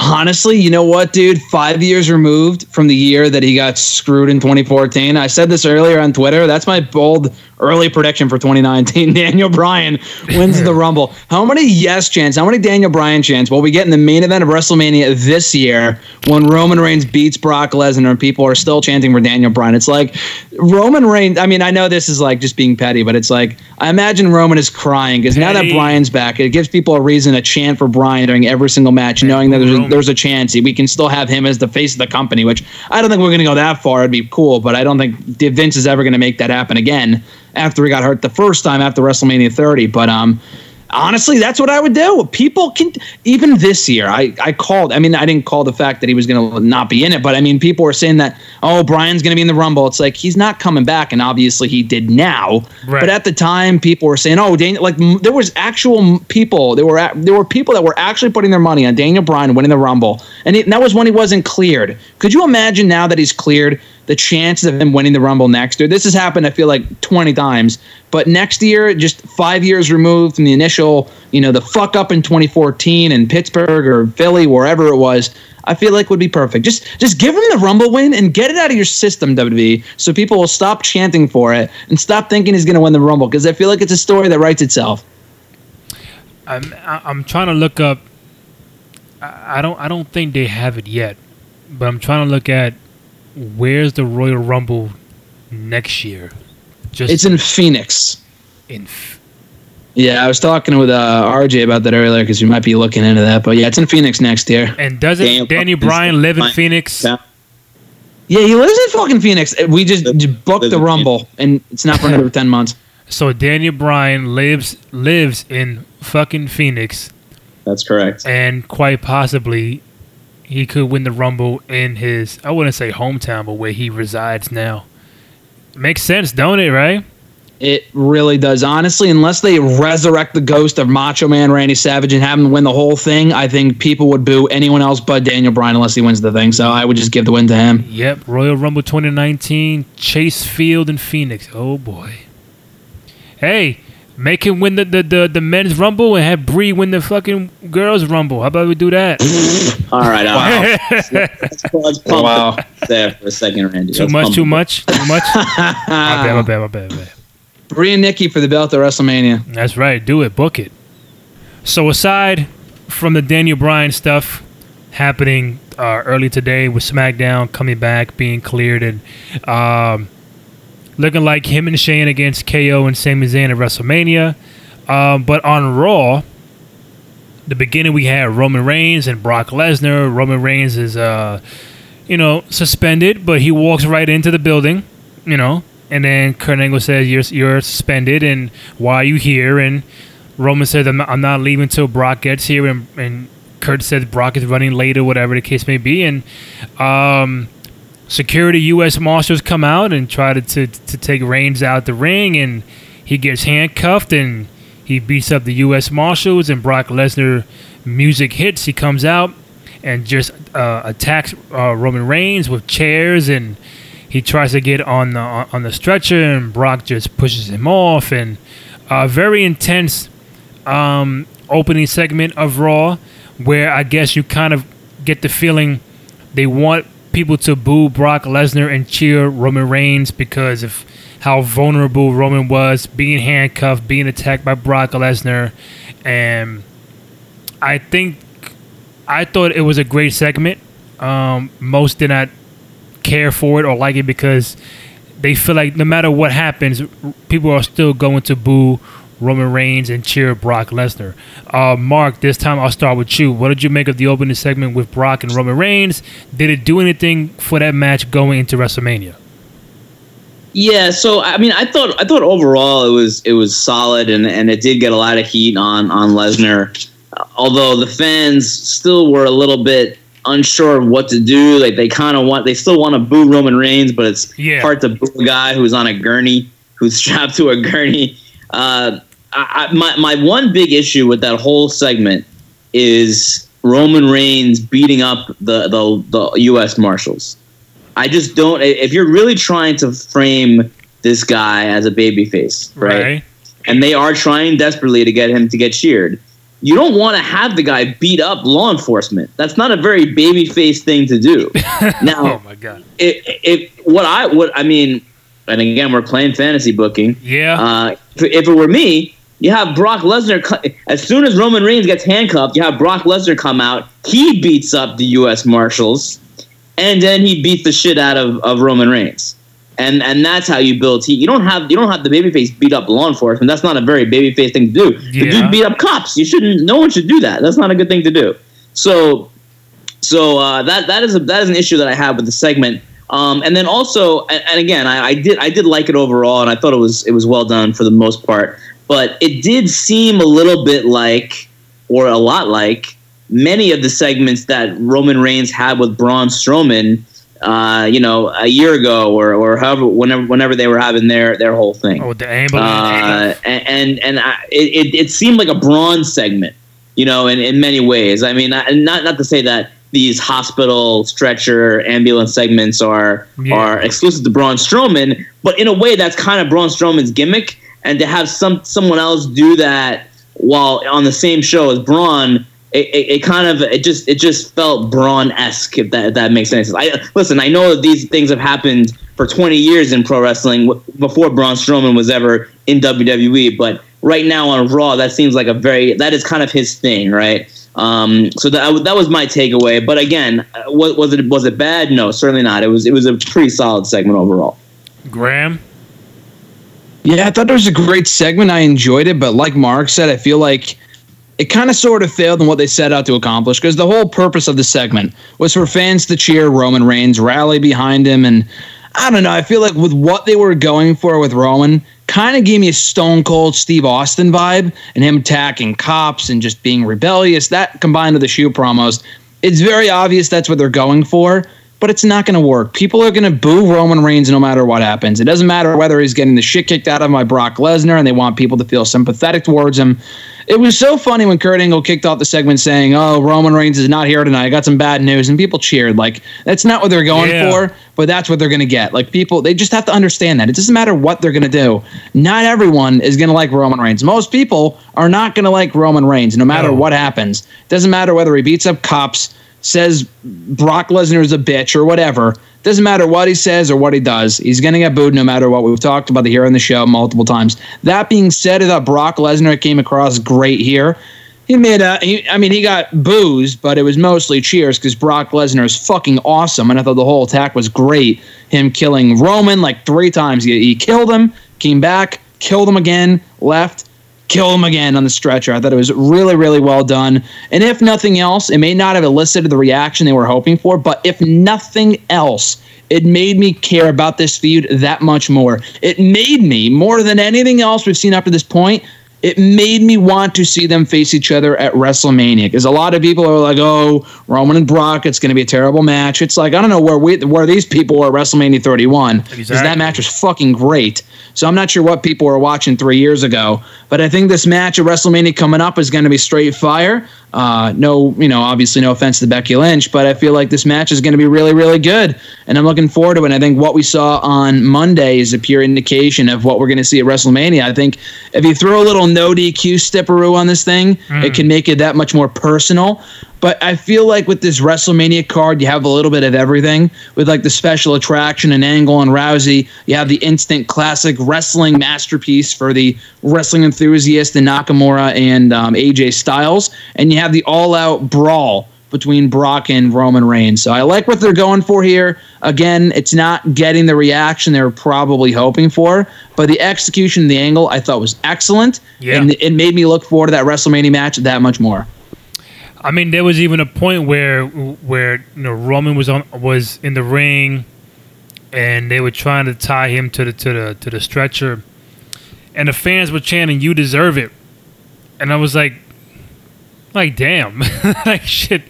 Honestly, you know what, dude? Five years removed from the year that he got screwed in 2014. I said this earlier on Twitter. That's my bold early prediction for 2019. Daniel Bryan wins the Rumble. How many yes chants, how many Daniel Bryan chants will we get in the main event of WrestleMania this year when Roman Reigns beats Brock Lesnar and people are still chanting for Daniel Bryan? It's like Roman Reigns. I mean, I know this is like just being petty, but it's like I imagine Roman is crying because now that Bryan's back, it gives people a reason to chant for Bryan during every single match, knowing that there's a, there's a chance we can still have him as the face of the company, which I don't think we're going to go that far. It'd be cool, but I don't think Vince is ever going to make that happen again after he got hurt the first time after WrestleMania 30. But um, honestly, that's what I would do. People can even this year. I I called. I mean, I didn't call the fact that he was going to not be in it, but I mean, people were saying that oh, Bryan's going to be in the Rumble. It's like he's not coming back, and obviously he did now. Right. But at the time, people were saying oh, Daniel. Like m- there was actual people. There were there were people that were actually putting their money on Daniel Bryan winning the Rumble, and, he, and that was when he wasn't cleared. Could you imagine now that he's cleared? The chances of him winning the Rumble next year. This has happened, I feel like, 20 times. But next year, just five years removed from the initial, you know, the fuck up in 2014 in Pittsburgh or Philly, wherever it was, I feel like would be perfect. Just just give him the Rumble win and get it out of your system, WWE, so people will stop chanting for it and stop thinking he's going to win the Rumble because I feel like it's a story that writes itself. I'm I'm trying to look up. I don't I don't think they have it yet, but I'm trying to look at where's the Royal Rumble next year? Just it's in Phoenix. In. F- yeah, I was talking with uh, RJ about that earlier because we might be looking into that. But yeah, it's in Phoenix next year. And doesn't Daniel, Daniel Bryan live in Phoenix? Yeah. yeah, he lives in fucking Phoenix. We just, just booked the Rumble, and it's not for another ten months. So Daniel Bryan lives lives in fucking Phoenix. That's correct. And quite possibly he could win the Rumble in his I wouldn't say hometown, but where he resides now. Makes sense, don't it? Right? It really does. Honestly, unless they resurrect the ghost of Macho Man Randy Savage and have him win the whole thing, I think people would boo anyone else but Daniel Bryan unless he wins the thing. So I would just give the win to him. Yep, Royal Rumble 2019, Chase Field in Phoenix. Oh boy. Hey, Make him win the, the, the, the, men's rumble and have Brie win the fucking girls rumble. How about we do that? all right, all right. let's, let's pump wow. there for a second, Randy. Too let's much, too much, too much. my bad, my bad, my bad, my bad. Brie and Nikki for the belt at WrestleMania. That's right. Do it. Book it. So aside from the Daniel Bryan stuff happening uh, early today with SmackDown coming back, being cleared, and um, looking like him and Shane against KO and Sami Zayn at WrestleMania. Um, but on Raw, the beginning we had Roman Reigns and Brock Lesnar. Roman Reigns is, uh, you know, suspended, but he walks right into the building, you know, and then Kurt Angle says, "You're you're suspended, and why are you here?" And Roman says, "I'm not, I'm not leaving until Brock gets here," and, and Kurt says Brock is running late or whatever the case may be, and um, security U.S. Marshals come out and try to, to, to take Reigns out the ring, and he gets handcuffed and he beats up the U.S. Marshals, and Brock Lesnar music hits. He comes out and just uh, attacks uh, Roman Reigns with chairs, and he tries to get on the on the stretcher, and Brock just pushes him off, and a very intense um, opening segment of Raw, where I guess you kind of get the feeling they want people to boo Brock Lesnar and cheer Roman Reigns because of how vulnerable Roman was, being handcuffed, being attacked by Brock Lesnar, and I think I thought it was a great segment. Um, most did not care for it or like it because they feel like no matter what happens, people are still going to boo Roman Reigns and cheer Brock Lesnar. Uh, Mark, this time I'll start with you. What did you make of the opening segment with Brock and Roman Reigns? Did it do anything for that match going into WrestleMania? Yeah, so I mean, I thought I thought overall it was it was solid, and and it did get a lot of heat on on Lesnar. Although the fans still were a little bit unsure of what to do, like they kind of want they still want to boo Roman Reigns, but it's yeah. hard to boo a guy who's on a gurney, who's strapped to a gurney. Uh, I, my my one big issue with that whole segment is Roman Reigns beating up the the, the U.S. Marshals. I just don't. If you're really trying to frame this guy as a babyface, right? Right. And they are trying desperately to get him to get cheered. You don't want to have the guy beat up law enforcement. That's not a very babyface thing to do. now, Oh my god. it, what I what I mean, and again, we're playing fantasy booking. Yeah. Uh, if, if it were me, you have Brock Lesnar. As soon as Roman Reigns gets handcuffed, you have Brock Lesnar come out. He beats up the U.S. Marshals, and then he beats the shit out of, of Roman Reigns. And and that's how you build heat. You don't have you don't have the babyface beat up law enforcement. That's not a very babyface thing to do. The Yeah. dude beat up cops. You shouldn't. No one should do that. That's not a good thing to do. So so uh, that that is a, that is an issue that I have with the segment. Um, and then also, and, and again, I, I did I did like it overall, and I thought it was it was well done for the most part. But it did seem a little bit like, or a lot like, many of the segments that Roman Reigns had with Braun Strowman, uh, you know, a year ago, or or however whenever whenever they were having their their whole thing. oh, the ambulance. Uh, and and, and I, it, it- seemed like a Braun's segment, you know, in, in many ways. I mean, I- not not to say that these hospital stretcher ambulance segments are Yeah. are exclusive to Braun Strowman, but in a way, that's kind of Braun Strowman's gimmick. And to have some someone else do that while on the same show as Braun. It, it, it kind of it just it just felt Braun esque if that if that makes sense. I listen. I know that these things have happened for 20 years in pro wrestling before Braun Strowman was ever in WWE, but right now on Raw, that seems like a very that is kind of his thing, right? Um, so that that was my takeaway. But again, uh, was, was it was it bad? No, certainly not. It was it was a pretty solid segment overall. Graham. Yeah, I thought it was a great segment. I enjoyed it, but like Mark said, I feel like it kind of sort of failed in what they set out to accomplish because the whole purpose of the segment was for fans to cheer Roman Reigns, rally behind him, and I don't know. I feel like with what they were going for with Roman, kind of gave me a Stone Cold Steve Austin vibe, and him attacking cops and just being rebellious. That combined with the shoe promos, it's very obvious that's what they're going for but it's not going to work. People are going to boo Roman Reigns no matter what happens. It doesn't matter whether he's getting the shit kicked out of him by Brock Lesnar and they want people to feel sympathetic towards him. It was so funny when Kurt Angle kicked off the segment saying, "Oh, Roman Reigns is not here tonight. I got some bad news," and people cheered. Like that's not what they're going Yeah. for, but that's what they're going to get. Like people, they just have to understand that it doesn't matter what they're going to do. Not everyone is going to like Roman Reigns. Most people are not going to like Roman Reigns, no matter No. what happens. It Doesn't matter whether he beats up cops says Brock Lesnar is a bitch or whatever. Doesn't matter what he says or what he does. He's going to get booed no matter what. We've talked about it here on the show multiple times. That being said, I thought Brock Lesnar came across great here. He made a, he, I mean, he got boozed, but it was mostly cheers because Brock Lesnar is fucking awesome. And I thought the whole attack was great. Him killing Roman like three times. He, he killed him, came back, killed him again, left, kill him again on the stretcher. I thought it was really, really well done. And if nothing else, it may not have elicited the reaction they were hoping for, but if nothing else, it made me care about this feud that much more. It made me, more than anything else we've seen up to this point, it made me want to see them face each other at WrestleMania because a lot of people are like, "Oh, Roman and Brock, it's going to be a terrible match." It's like I don't know where we where these people were at WrestleMania 31 because Exactly. that match was fucking great. So I'm not sure what people were watching three years ago, but I think this match at WrestleMania coming up is going to be straight fire. Uh, no, you know, obviously no offense to Becky Lynch, but I feel like this match is going to be really, really good, and I'm looking forward to it. And I think what we saw on Monday is a pure indication of what we're going to see at WrestleMania. I think if you throw a little no DQ stepperoo on this thing, it can make it that much more personal. But I feel like with this WrestleMania card, you have a little bit of everything. With like the special attraction and Angle and Rousey, you have the instant classic wrestling masterpiece for the wrestling enthusiast, the Nakamura and um, AJ Styles, and you have the all-out brawl between Brock and Roman Reigns. So I like what they're going for here. Again, it's not getting the reaction they were probably hoping for, but the execution of the angle I thought was excellent, Yeah. and it made me look forward to that WrestleMania match that much more. I mean, there was even a point where where you know Roman was on was in the ring, and they were trying to tie him to the to the to the stretcher, and the fans were chanting, "You deserve it," and I was like, like damn, like shit,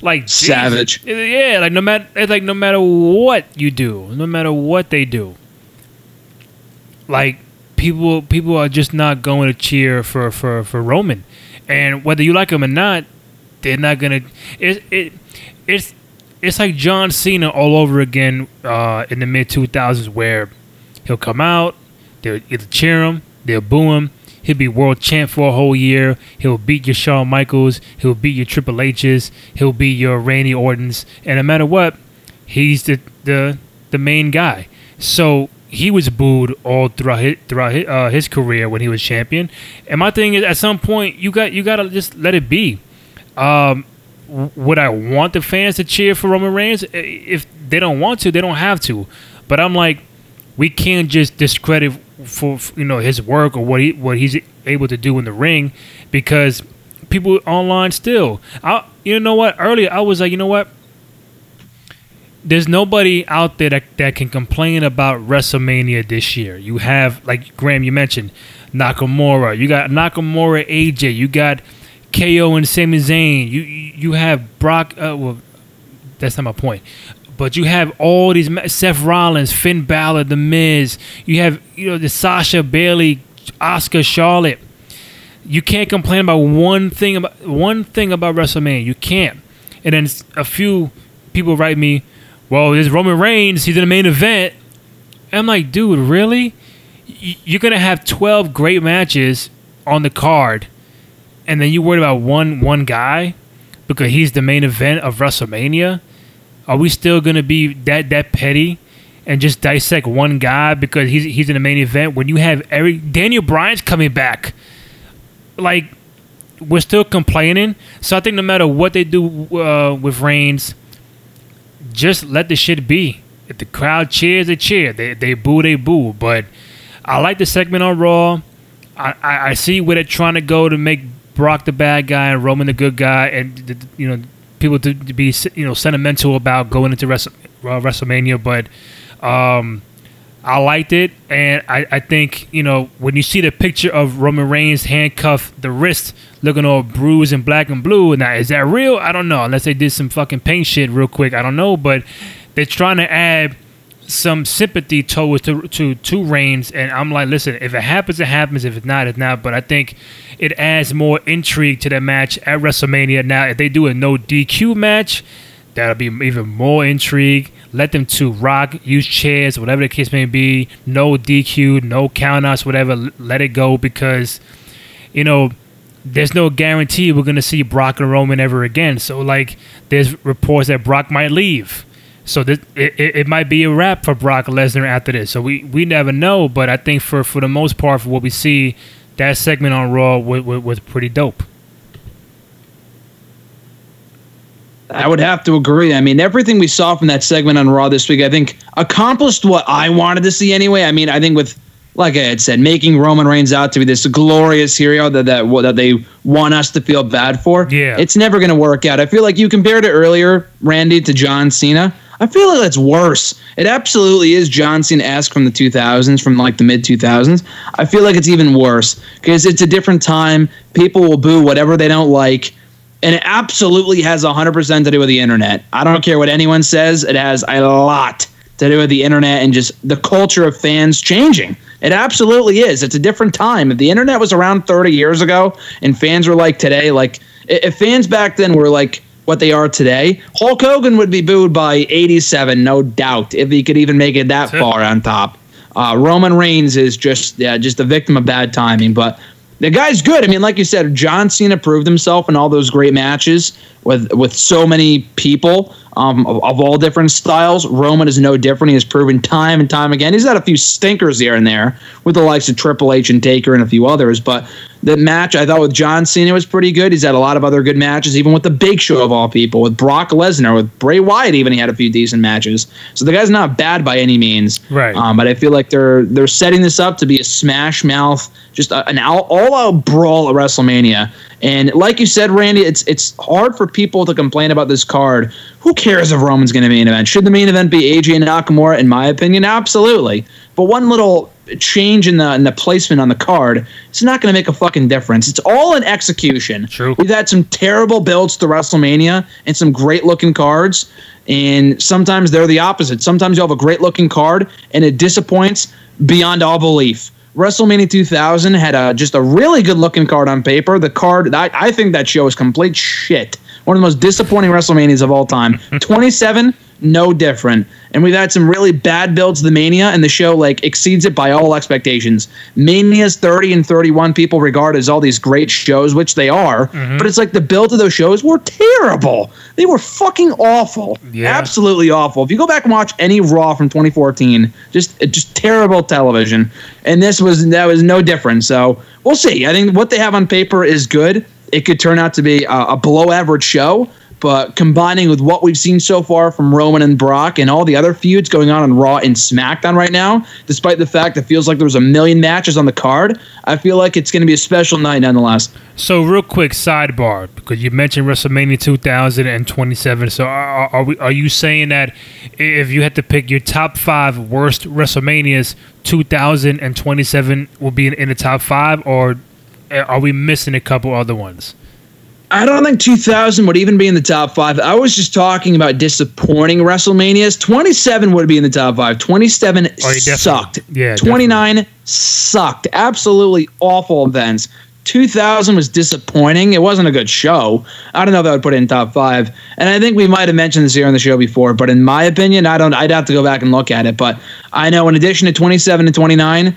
like. Savage. Yeah, like no matter eh, like no matter what you do, no matter what they do, like people people are just not going to cheer for for for Roman, and whether you like him or not, they're not gonna. It it it's it's like John Cena all over again uh, in the mid 2000s, where he'll come out, they'll either cheer him, they'll boo him. He'll be world champ for a whole year. He'll beat your Shawn Michaels. He'll beat your Triple H's. He'll be your Randy Ortons. And no matter what, he's the the the main guy. So he was booed all throughout his, throughout his, uh, his career when he was champion. And my thing is, at some point, you got you got to just let it be. Um, would I want the fans to cheer for Roman Reigns? If they don't want to, they don't have to. But I'm like, we can't just discredit for you know his work or what he what he's able to do in the ring because people online still. I you know what? Earlier I was like, you know what? There's nobody out there that, that can complain about WrestleMania this year. You have like Graham, you mentioned Nakamura. You got Nakamura, AJ. You got KO and Sami Zayn. You you have Brock. Uh, well, that's not my point. But you have all these Seth Rollins, Finn Balor, The Miz. You have you know the Sasha Bayley, Asuka, Charlotte. You can't complain about one thing about one thing about WrestleMania. You can't. And then a few people write me, "Well, there's Roman Reigns. He's in the main event." And I'm like, dude, really? You're gonna have 12 great matches on the card and then you worried about one one guy because he's the main event of WrestleMania? Are we still gonna be that that petty and just dissect one guy because he's he's in the main event when you have Eric Daniel Bryan's coming back? Like we're still complaining. So I think no matter what they do uh, with Reigns, just let the shit be. If the crowd cheers, they cheer. They they boo, they boo. But I like the segment on Raw. I, I, I see where they're trying to go to make Brock the bad guy and Roman the good guy, and you know people to, to be you know sentimental about going into Wrestle, uh, WrestleMania, but um, I liked it, and I, I think you know when you see the picture of Roman Reigns handcuffed the wrist, looking all bruised and black and blue, and that is that real? I don't know. Unless they did some fucking paint shit real quick, I don't know. But they're trying to add some sympathy towards to, to Reigns, and I'm like, listen, if it happens, it happens. If it's not, it's not. But I think it adds more intrigue to the match at WrestleMania. Now, if they do a no DQ match, that'll be even more intrigue. Let them to rock, use chairs, whatever the case may be. No DQ, no countouts, whatever. Let it go because, you know, there's no guarantee we're gonna see Brock and Roman ever again. So like, there's reports that Brock might leave. So this, it, it might be a wrap for Brock Lesnar after this. So we, we never know, but I think for, for the most part, for what we see, that segment on Raw was, was pretty dope. I would have to agree. I mean, everything we saw from that segment on Raw this week, I think, accomplished what I wanted to see anyway. I mean, I think with, like I had said, making Roman Reigns out to be this glorious hero that that, that they want us to feel bad for, yeah. it's never going to work out. I feel like you compared it earlier, Randy, to John Cena. I feel like that's worse. It absolutely is John Cena esque from the 2000s, from like the mid 2000s. I feel like it's even worse because it's a different time. People will boo whatever they don't like. And it absolutely has 100% to do with the internet. I don't care what anyone says, it has a lot to do with the internet and just the culture of fans changing. It absolutely is. It's a different time. If the internet was around 30 years ago and fans were like today, like if fans back then were like, what they are today, Hulk Hogan would be booed by 87, no doubt, if he could even make it that far on top. Uh, Roman Reigns is just yeah, just a victim of bad timing, but the guy's good. I mean, like you said, John Cena proved himself in all those great matches with with so many people um, of, of, all different styles. Roman is no different. He has proven time and time again. He's had a few stinkers here and there with the likes of Triple H and Taker and a few others, but the match I thought with John Cena was pretty good. He's had a lot of other good matches, even with the Big Show of all people, with Brock Lesnar, with Bray Wyatt. Even he had a few decent matches. So the guy's not bad by any means. Right. Um, but I feel like they're they're setting this up to be a smash mouth, just a, an all, all out brawl at WrestleMania. And like you said, Randy, it's it's hard for people to complain about this card. Who cares if Roman's going to main event? Should the main event be AJ Nakamura? In my opinion, absolutely. But one little change in the in the placement on the card, it's not going to make a fucking difference. It's all in execution. True. We've had some terrible builds to WrestleMania and some great looking cards, and sometimes they're the opposite. Sometimes you have a great looking card and it disappoints beyond all belief. WrestleMania 2000 had a just a really good looking card on paper. The card, I, I think that show is complete shit One of the most disappointing WrestleManias of all time. 27, no different. And we've had some really bad builds to the Mania, and the show like exceeds it by all expectations. Mania's 30 and 31 people regard as all these great shows, which they are, mm-hmm. but it's like the build of those shows were terrible. They were fucking awful. Yeah. Absolutely awful. If you go back and watch any Raw from 2014, just uh, just terrible television. And this was that was no different. So we'll see. I think what they have on paper is good. It could turn out to be a, a below average show, but combining with what we've seen so far from Roman and Brock and all the other feuds going on on Raw and SmackDown right now, despite the fact it feels like there was a million matches on the card, I feel like it's going to be a special night nonetheless. So real quick sidebar because you mentioned WrestleMania 2027. So are, are we? Are you saying that if you had to pick your top five worst WrestleManias, 2027 will be in, in the top five, or eh, are we missing a couple other ones? I don't think 2000 would even be in the top five. I was just talking about disappointing WrestleManias. 27 would be in the top five. 27 definitely- sucked. yeah, 29 sucked. Absolutely awful events. 2000 was disappointing. It wasn't a good show. I don't know if I would put it in top five. And I think we might have mentioned this here on the show before, but in my opinion, I don't. I'd have to go back and look at it. But I know in addition to 27 and 29,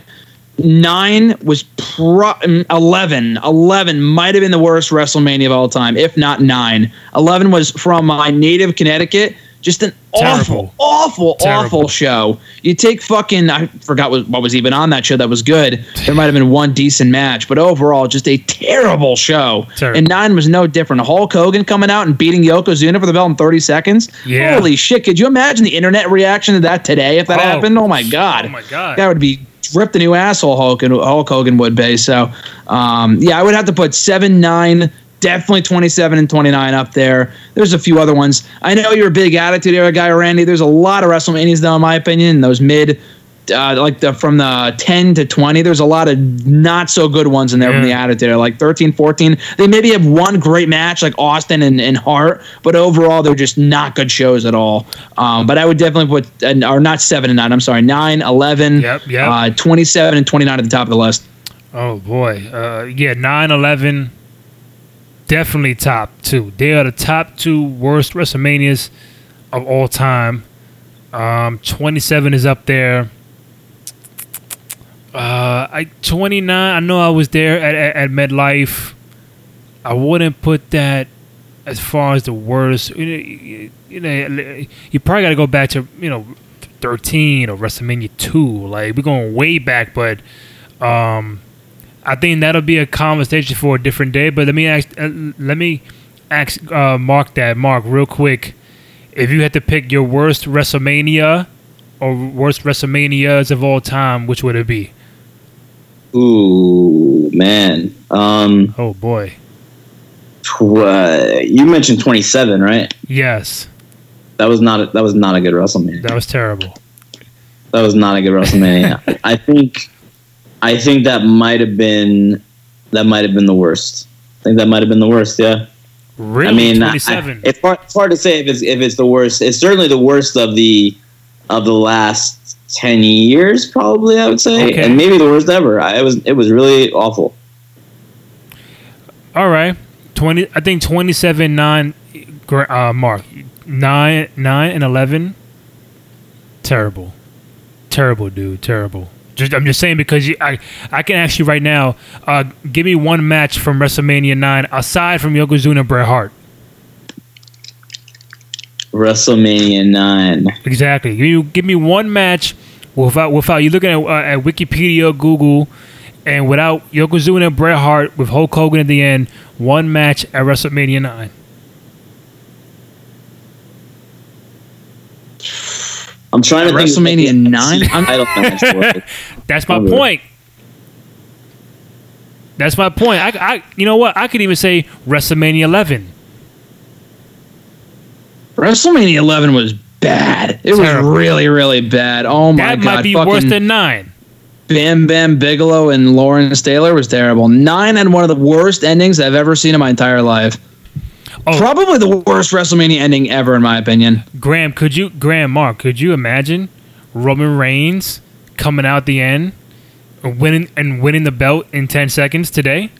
nine was pro- mm, 11 11 might have been the worst wrestlemania of all time if not nine 11 was from my native connecticut just an Terrible. awful awful Terrible. awful show you take fucking i forgot what, what was even on that show that was good there might have been one decent match but overall just a terrible show Terrible. and nine was no different hulk hogan coming out and beating yokozuna for the belt in 30 seconds Yeah. holy shit could you imagine the internet reaction to that today if that Oh. happened oh my god Oh my God. that would be ripped the new asshole Hulk, Hulk Hogan would be. So, um, yeah, I would have to put seven, nine, definitely 27 and 29 up there. There's a few other ones. I know you're a big Attitude Era guy, Randy. There's a lot of WrestleManias, though, in my opinion. Those mid, uh, like the from the 10 to 20, there's a lot of not so good ones in there from the Yeah. Attitude Like 13, 14, they maybe have one great match, like Austin and, and Hart, but overall, they're just not good shows at all. Um, but I would definitely put, or not 7 and 9, I'm sorry, 9, 11, Yep, yep. uh, 27 and 29 at the top of the list. Oh boy, uh, yeah, 9-11, definitely top two. They are the top two worst WrestleManias of all time. Um, 27 is up there. Uh, I 29. I know I was there at, at, at MetLife. I wouldn't put that as far as the worst. You know, you, you know, you probably got to go back to you know 13 or WrestleMania 2. Like we're going way back, but um, I think that'll be a conversation for a different day. But let me ask, uh, let me ask uh, Mark that Mark real quick. If you had to pick your worst WrestleMania or worst WrestleManias of all time, which would it be? Ooh, man. Um, Oh boy, tw- uh, you mentioned 27, right? yes, That was not a, that was not a good WrestleMania. that was terrible. That was not a good WrestleMania. I think I think that might have been that might have been the worst. I think that might have been the worst. Yeah. Really, I mean, I- it's, hard, it's hard to say if it's if it's the worst. It's certainly the worst of the of the last ten years, probably. I would say, Okay. and maybe the worst ever. I, it was it was really awful. All right, twenty. I think twenty-seven, nine. Uh, Mark, nine, nine, and eleven. Terrible, terrible, dude. Terrible. Just, I'm just saying because you, I, I can actually right now. Uh, give me one match from WrestleMania nine aside from Yokozuna and Bret Hart. WrestleMania nine. Exactly. Me, give me one match without without you looking at, uh, at Wikipedia, Google, and without Yokozuna and Bret Hart with Hulk Hogan at the end. One match at WrestleMania nine. I'm trying to think. WrestleMania 9? I'm- don't know. That's my point. That's my point. I, I, you know what? I could even say WrestleMania 11. WrestleMania 11 was bad. It Terrible. was really, really bad. Oh my god. That might be Fucking worse than nine. Bam Bam Bigelow and Lawrence Taylor was terrible. Nine had one of the worst endings I've ever seen in my entire life. Oh. Probably the worst WrestleMania ending ever, in my opinion. Graham, could you, Graham, Mark, could you imagine Roman Reigns coming out the end, winning and winning the belt in ten seconds today?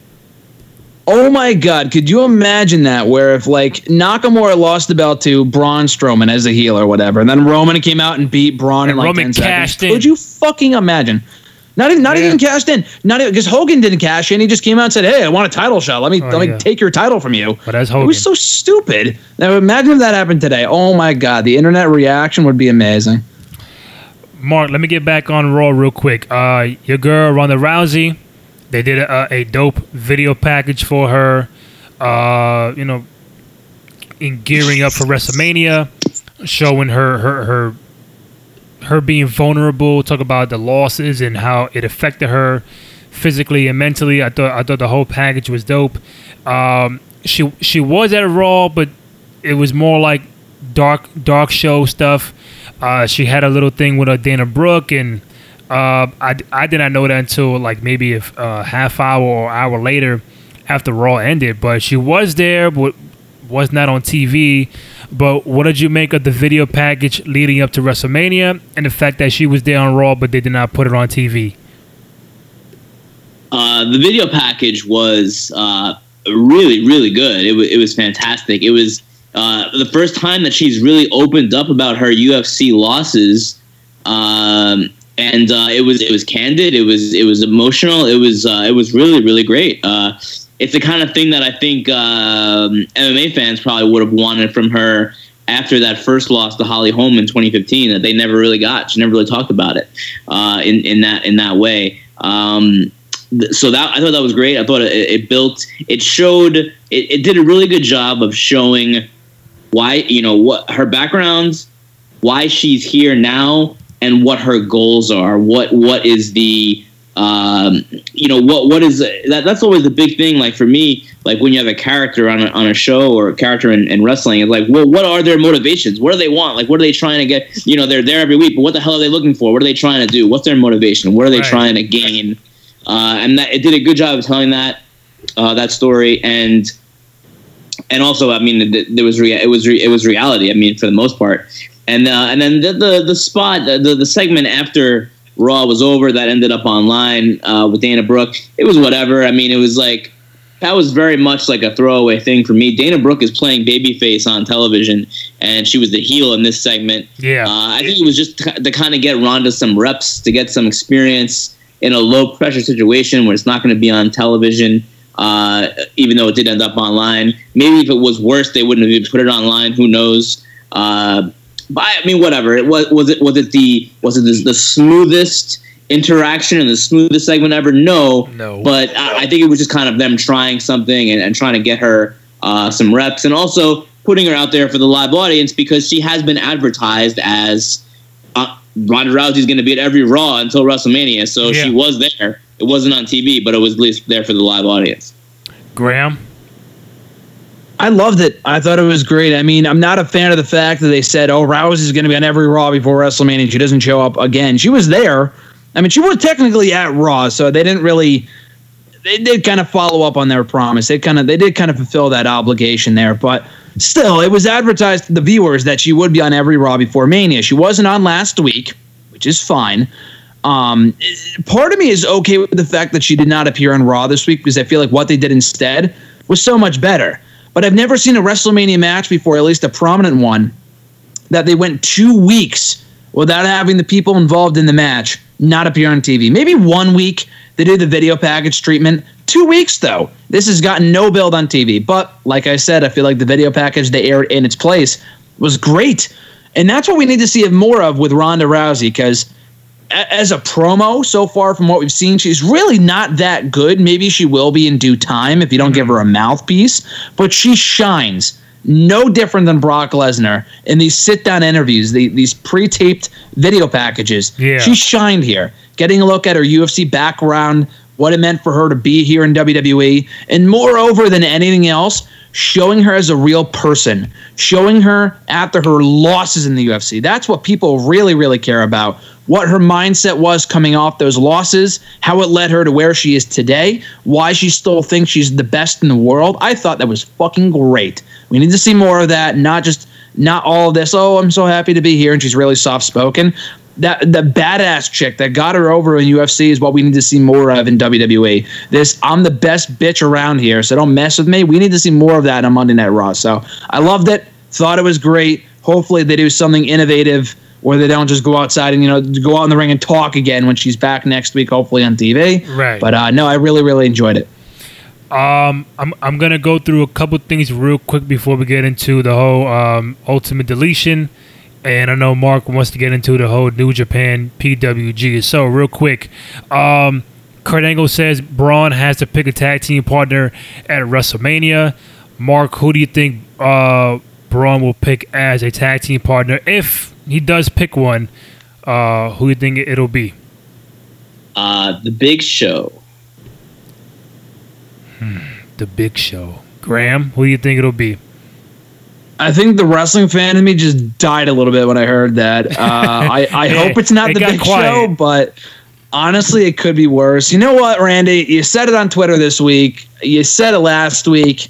Oh my God! Could you imagine that? Where if like Nakamura lost the belt to Braun Strowman as a heel or whatever, and then Roman came out and beat Braun And in like Roman 10 cashed seconds. in. Could you fucking imagine? Not even, not Yeah. even cashed in. Not even because Hogan didn't cash in. He just came out and said, "Hey, I want a title shot. Let me Oh, let me yeah. take your title from you." But as Hogan, It was so stupid. Now imagine if that happened today. Oh my God, the internet reaction would be amazing. Mark, let me get back on Raw real quick. Uh, your girl Ronda Rousey, they did a, a dope video package for her. Uh, you know, in gearing up for WrestleMania, showing her her her her being vulnerable. Talk about the losses and how it affected her physically and mentally. I thought I thought the whole package was dope. Um, she she was at a Raw, but it was more like dark dark show stuff. Uh, she had a little thing with a Dana Brooke, and uh, I, I did not know that until like maybe a uh, half hour or hour later after Raw ended. But she was there, but was not on TV. But what did you make of the video package leading up to WrestleMania and the fact that she was there on Raw, but they did not put it on TV? Uh, the video package was uh, really, really good. It, wa it was fantastic. It was uh, the first time that she's really opened up about her UFC losses, um, and uh, it was it was candid. It was it was emotional. It was uh, it was really, really great. Uh, it's the kind of thing that I think um, MMA fans probably would have wanted from her after that first loss to Holly Holm in 2015 that they never really got. She never really talked about it uh, in in that in that way. Um, so that I thought that was great. I thought it, it built, it showed, it, it did a really good job of showing why you know what her background, why she's here now, and what her goals are. What what is the um, you know what what is that? That's always the big thing. Like for me, like when you have a character on a, on a show or a character in, in wrestling, it's like, well, what are their motivations? What do they want? Like, what are they trying to get? You know, they're there every week, but what the hell are they looking for? What are they trying to do? What's their motivation? What are they Right. trying to gain? Uh, and that it did a good job of telling that uh, that story and and also I mean th- there was rea- it was re- it was reality I mean for the most part. And uh, and then the the, the spot the, the segment after Raw was over that ended up online uh, with Dana Brooke it was whatever. I mean it was like that was very much like a throwaway thing for me. Dana Brooke is playing babyface on television and she was the heel in this segment. Yeah. uh, I think it was just to, to kind of get Ronda some reps, to get some experience in a low pressure situation where it's not going to be on television, uh, even though it did end up online. Maybe if it was worse, they wouldn't have even put it online. Who knows? Uh, but I mean, whatever. It was was it was it the was it the, the smoothest interaction and the smoothest segment ever? No, No. But I, I think it was just kind of them trying something and, and trying to get her uh, some reps, and also putting her out there for the live audience because she has been advertised as uh, Ronda Rousey's going to be at every Raw until WrestleMania. So Yeah. she was there. It wasn't on TV, but it was at least there for the live audience. Graham. I loved it. I thought it was great. I mean, I'm not a fan of the fact that they said, "Oh, Rousey's going to be on every Raw before WrestleMania." She doesn't show up again. She was there. I mean, she was technically at Raw, so they didn't really. They did kind of follow up on their promise. They kind of they did kind of fulfill that obligation there, but still, it was advertised to the viewers that she would be on every Raw before Mania. She wasn't on last week, which is fine. Um, part of me is okay with the fact that she did not appear on Raw this week because I feel like what they did instead was so much better. But I've never seen a WrestleMania match before, at least a prominent one, that they went two weeks without having the people involved in the match not appear on TV. Maybe one week they did the video package treatment. Two weeks though, this has gotten no build on TV. But like I said, I feel like the video package they aired in its place was great, and that's what we need to see more of with Ronda Rousey because as a promo so far from what we've seen, she's really not that good. Maybe she will be in due time if you don't give her a mouthpiece, but she shines no different than Brock Lesnar in these sit down interviews, the, these pre taped video packages. Yeah. She shined here, getting a look at her UFC background, what it meant for her to be here in WWE, and moreover than anything else, showing her as a real person, showing her after her losses in the UFC. That's what people really, really care about. What her mindset was coming off those losses, how it led her to where she is today, why she still thinks she's the best in the world. I thought that was fucking great. We need to see more of that, not just not all of this. Oh, I'm so happy to be here, and she's really soft spoken. that the badass chick that got her over in UFC is what we need to see more of in WWE. This I'm the best bitch around here, so don't mess with me. We need to see more of that on Monday Night Raw. So I loved it. Thought it was great. Hopefully they do something innovative where they don't just go outside and you know go out in the ring and talk again when she's back next week, hopefully on TV. Right. But uh, no, I really really enjoyed it. Um, I'm I'm gonna go through a couple things real quick before we get into the whole um, ultimate deletion, and I know Mark wants to get into the whole New Japan PWG. So real quick, um, Kurt Angle says Braun has to pick a tag team partner at WrestleMania. Mark, who do you think uh, Braun will pick as a tag team partner if he does pick one? Uh, who do you think it'll be? Uh, the Big Show. The Big Show. Graham, who do you think it'll be? I think the wrestling fan in me just died a little bit when I heard that. Uh, I, I Yeah, hope it's not it the big quiet. show, but honestly, it could be worse. You know what, Randy? You said it on Twitter this week. You said it last week.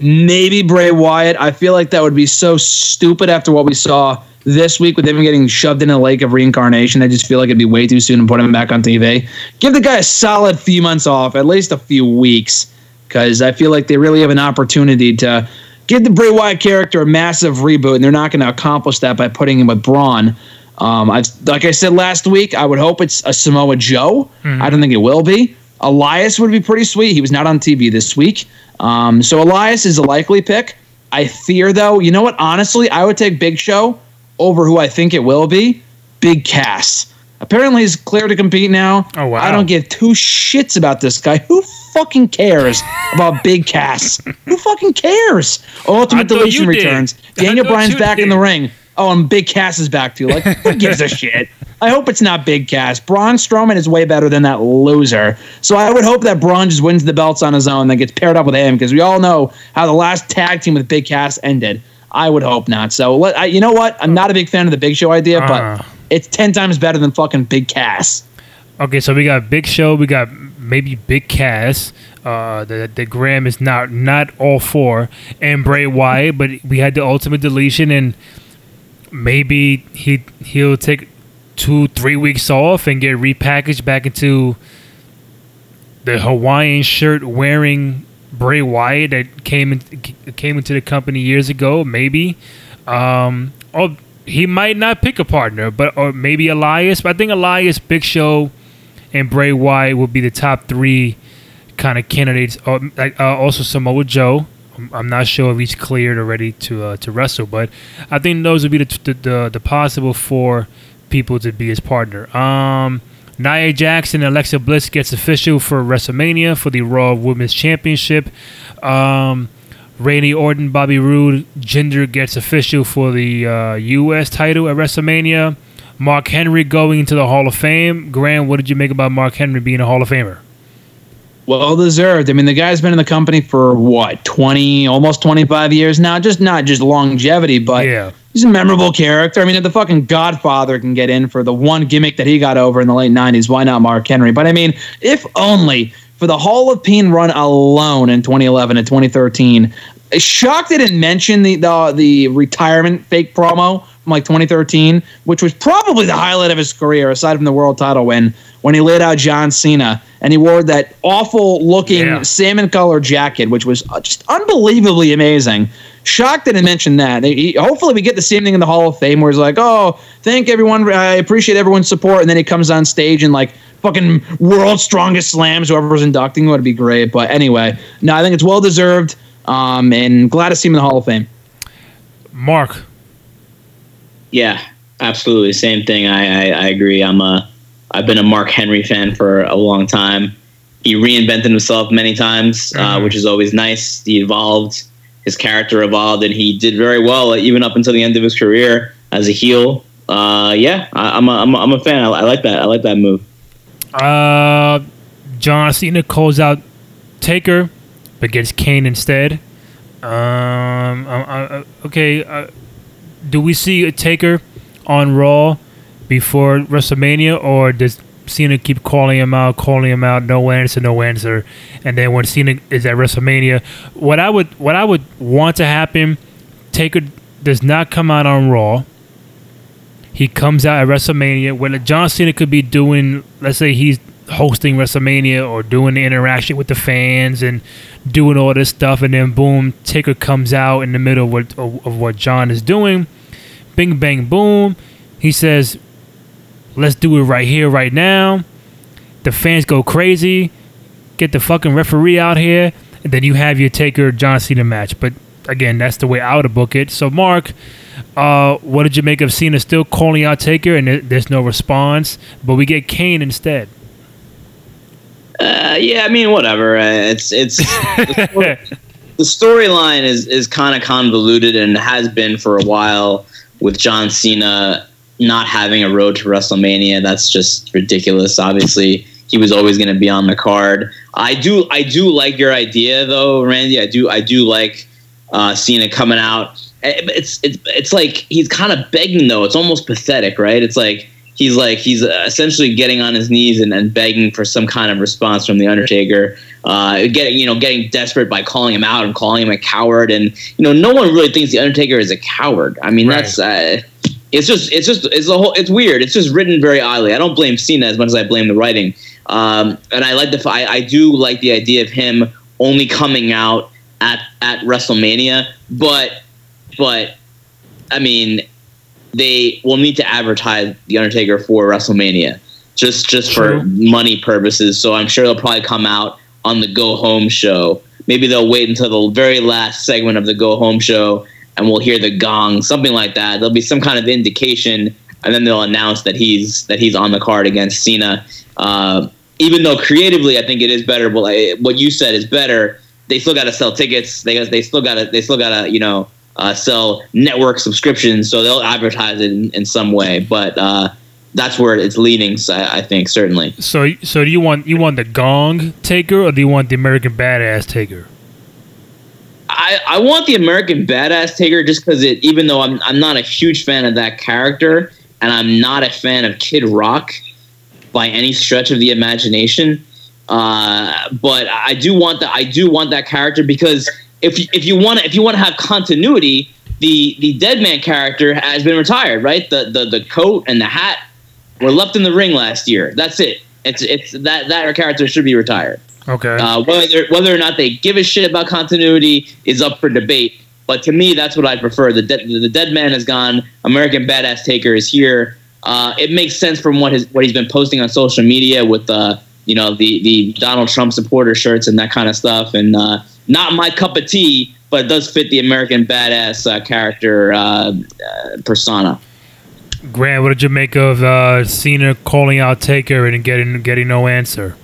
Maybe Bray Wyatt. I feel like that would be so stupid after what we saw this week with him getting shoved in a lake of reincarnation. I just feel like it'd be way too soon to put him back on TV. Give the guy a solid few months off, at least a few weeks, because I feel like they really have an opportunity to give the Bray Wyatt character a massive reboot, and they're not going to accomplish that by putting him with Braun. Um, I've, like I said last week, I would hope it's a Samoa Joe. I don't think it will be. Elias would be pretty sweet. He was not on TV this week. Um, so Elias is a likely pick. I fear, though, you know what? Honestly, I would take Big Show over who I think it will be Big Cass. Apparently, he's clear to compete now. Oh, wow. I don't give two shits about this guy. Who fucking cares about Big Cass? Who fucking cares? Ultimate Deletion you did. returns. Daniel Bryan's back in the ring. Oh, and Big Cass is back too. Like, who gives a shit? I hope it's not Big Cass. Braun Strowman is way better than that loser. So I would hope that Braun just wins the belts on his own, then gets paired up with him, because we all know how the last tag team with Big Cass ended. I would hope not. So I, you know what? I'm not a big fan of the Big Show idea, Uh. but it's ten times better than fucking Big Cass. Okay, so we got Big Show, we got maybe Big Cass. Uh, the the Graham is not not all for, and Bray Wyatt, but we had the ultimate deletion, and maybe he he'll take two three weeks off and get repackaged back into the Hawaiian shirt wearing Bray Wyatt that came in, came into the company years ago. Maybe, um, or he might not pick a partner, but or maybe Elias. But I think Elias, Big Show, and Bray Wyatt will be the top three kind of candidates. Uh, like, uh, also Samoa Joe. I'm- I'm not sure if he's cleared already to uh, to wrestle, but I think those would be the the, the, the possible four people to be his partner. Um, Nia Jackson and Alexa Bliss gets official for WrestleMania for the Raw Women's Championship. Um, Randy Orton, Bobby Roode, Jinder gets official for the uh, U.S. title at WrestleMania. Mark Henry going into the Hall of Fame. Graham, what did you make about Mark Henry being a Hall of Famer? Well deserved. I mean, the guy's been in the company for what, 20, almost 25 years now. Just not just longevity, but Yeah. He's a memorable character. I mean, if the fucking Godfather can get in for the one gimmick that he got over in the late 90s, why not Mark Henry? But I mean, if only for the Hall of Pain run alone in 2011 and 2013. Shocked they didn't mention the, the the retirement fake promo from like 2013, which was probably the highlight of his career, aside from the world title win, when he laid out John Cena and he wore that awful looking Yeah. salmon color jacket, which was just unbelievably amazing. Shocked they didn't mention that. He- hopefully, we get the same thing in the Hall of Fame, where he's like, "Oh, thank everyone. I appreciate everyone's support," and then he comes on stage and like fucking world's strongest slams whoever's inducting. Would be great. But anyway, no, I think it's well deserved. Um, and glad to see him in the Hall of Fame. Marc, Yeah, absolutely. Same thing. I, I, I agree. I'm a I've been a Mark Henry fan for a long time. He reinvented himself many times, uh, Mhm. which is always nice. He evolved. His character evolved, and he did very well, uh, even up until the end of his career as a heel. Uh, yeah, I, I'm a, I'm a, I'm a fan. I, I like that. I like that move. uh, John Cena calls out Taker, but gets Kane instead. Um, uh, okay, uh, do we see a Taker on Raw before WrestleMania, or does Cena keep calling him out, calling him out, no answer, no answer, and then when Cena is at WrestleMania, what I would what I would want to happen, Taker does not come out on Raw. He comes out at WrestleMania when John Cena could be doing, let's say he's hosting WrestleMania or doing the interaction with the fans and doing all this stuff, and then boom, Taker comes out in the middle of what, of, of what John is doing. Bing, bang, boom. He says, let's do it right here, right now. The fans go crazy. Get the fucking referee out here. And then you have your Taker John Cena match. But again, that's the way I would book it. So, Marc, uh, what did you make of Cena still calling out Taker and there's no response, but we get Kane instead? Uh, yeah, I mean, whatever. Uh, it's it's the storyline is is kind of convoluted and has been for a while with John Cena not having a road to WrestleMania. That's just ridiculous. Obviously, he was always going to be on the card. I do I do like your idea though, Randy. I do I do like uh, Cena coming out. Eh, it's it's it's like he's kind of begging though. It's almost pathetic, right? It's like he's like he's essentially getting on his knees and, and begging for some kind of response from the Undertaker. Uh, getting you know getting desperate by calling him out and calling him a coward, and you know no one really thinks the Undertaker is a coward. I mean right. that's. Uh, it's just it's just it's a whole it's weird. It's just written very oddly. I don't blame Cena as much as I blame the writing. Um, and I like the I, I do like the idea of him only coming out at at WrestleMania, but but I mean they will need to advertise the Undertaker for WrestleMania just just True. for money purposes. So I'm sure they'll probably come out on the Go Home show. Maybe they'll wait until the very last segment of the Go Home show and we'll hear the gong, something like that. There'll be some kind of indication, and then they'll announce that he's that he's on the card against Cena. Uh, even though creatively, I think it is better. But what you said is better. They still got to sell tickets. They they still got to they still got to you know uh, sell network subscriptions. So they'll advertise it in, in some way. But uh, that's where it's leaning. I, I think certainly. So so do you want you want the Gong Taker or do you want the American Badass Taker? I, I want the American Badass Taker just because it, even though I'm, I'm not a huge fan of that character and I'm not a fan of Kid Rock by any stretch of the imagination, uh, but I do want that. I do want that character because if if you want to if you want to have continuity, the the Deadman character has been retired, right? The the the coat and the hat were left in the ring last year. That's it. It's it's that that character should be retired. Okay. Uh, whether whether or not they give a shit about continuity is up for debate. But to me, that's what I prefer. The de- the dead man is gone. American Badass Taker is here. Uh, it makes sense from what his what he's been posting on social media with uh, you know the the Donald Trump supporter shirts and that kind of stuff. And uh, not my cup of tea, but it does fit the American Badass uh, character uh, uh, persona. Graham, what did you make of uh, Cena calling out Taker and getting getting no answer?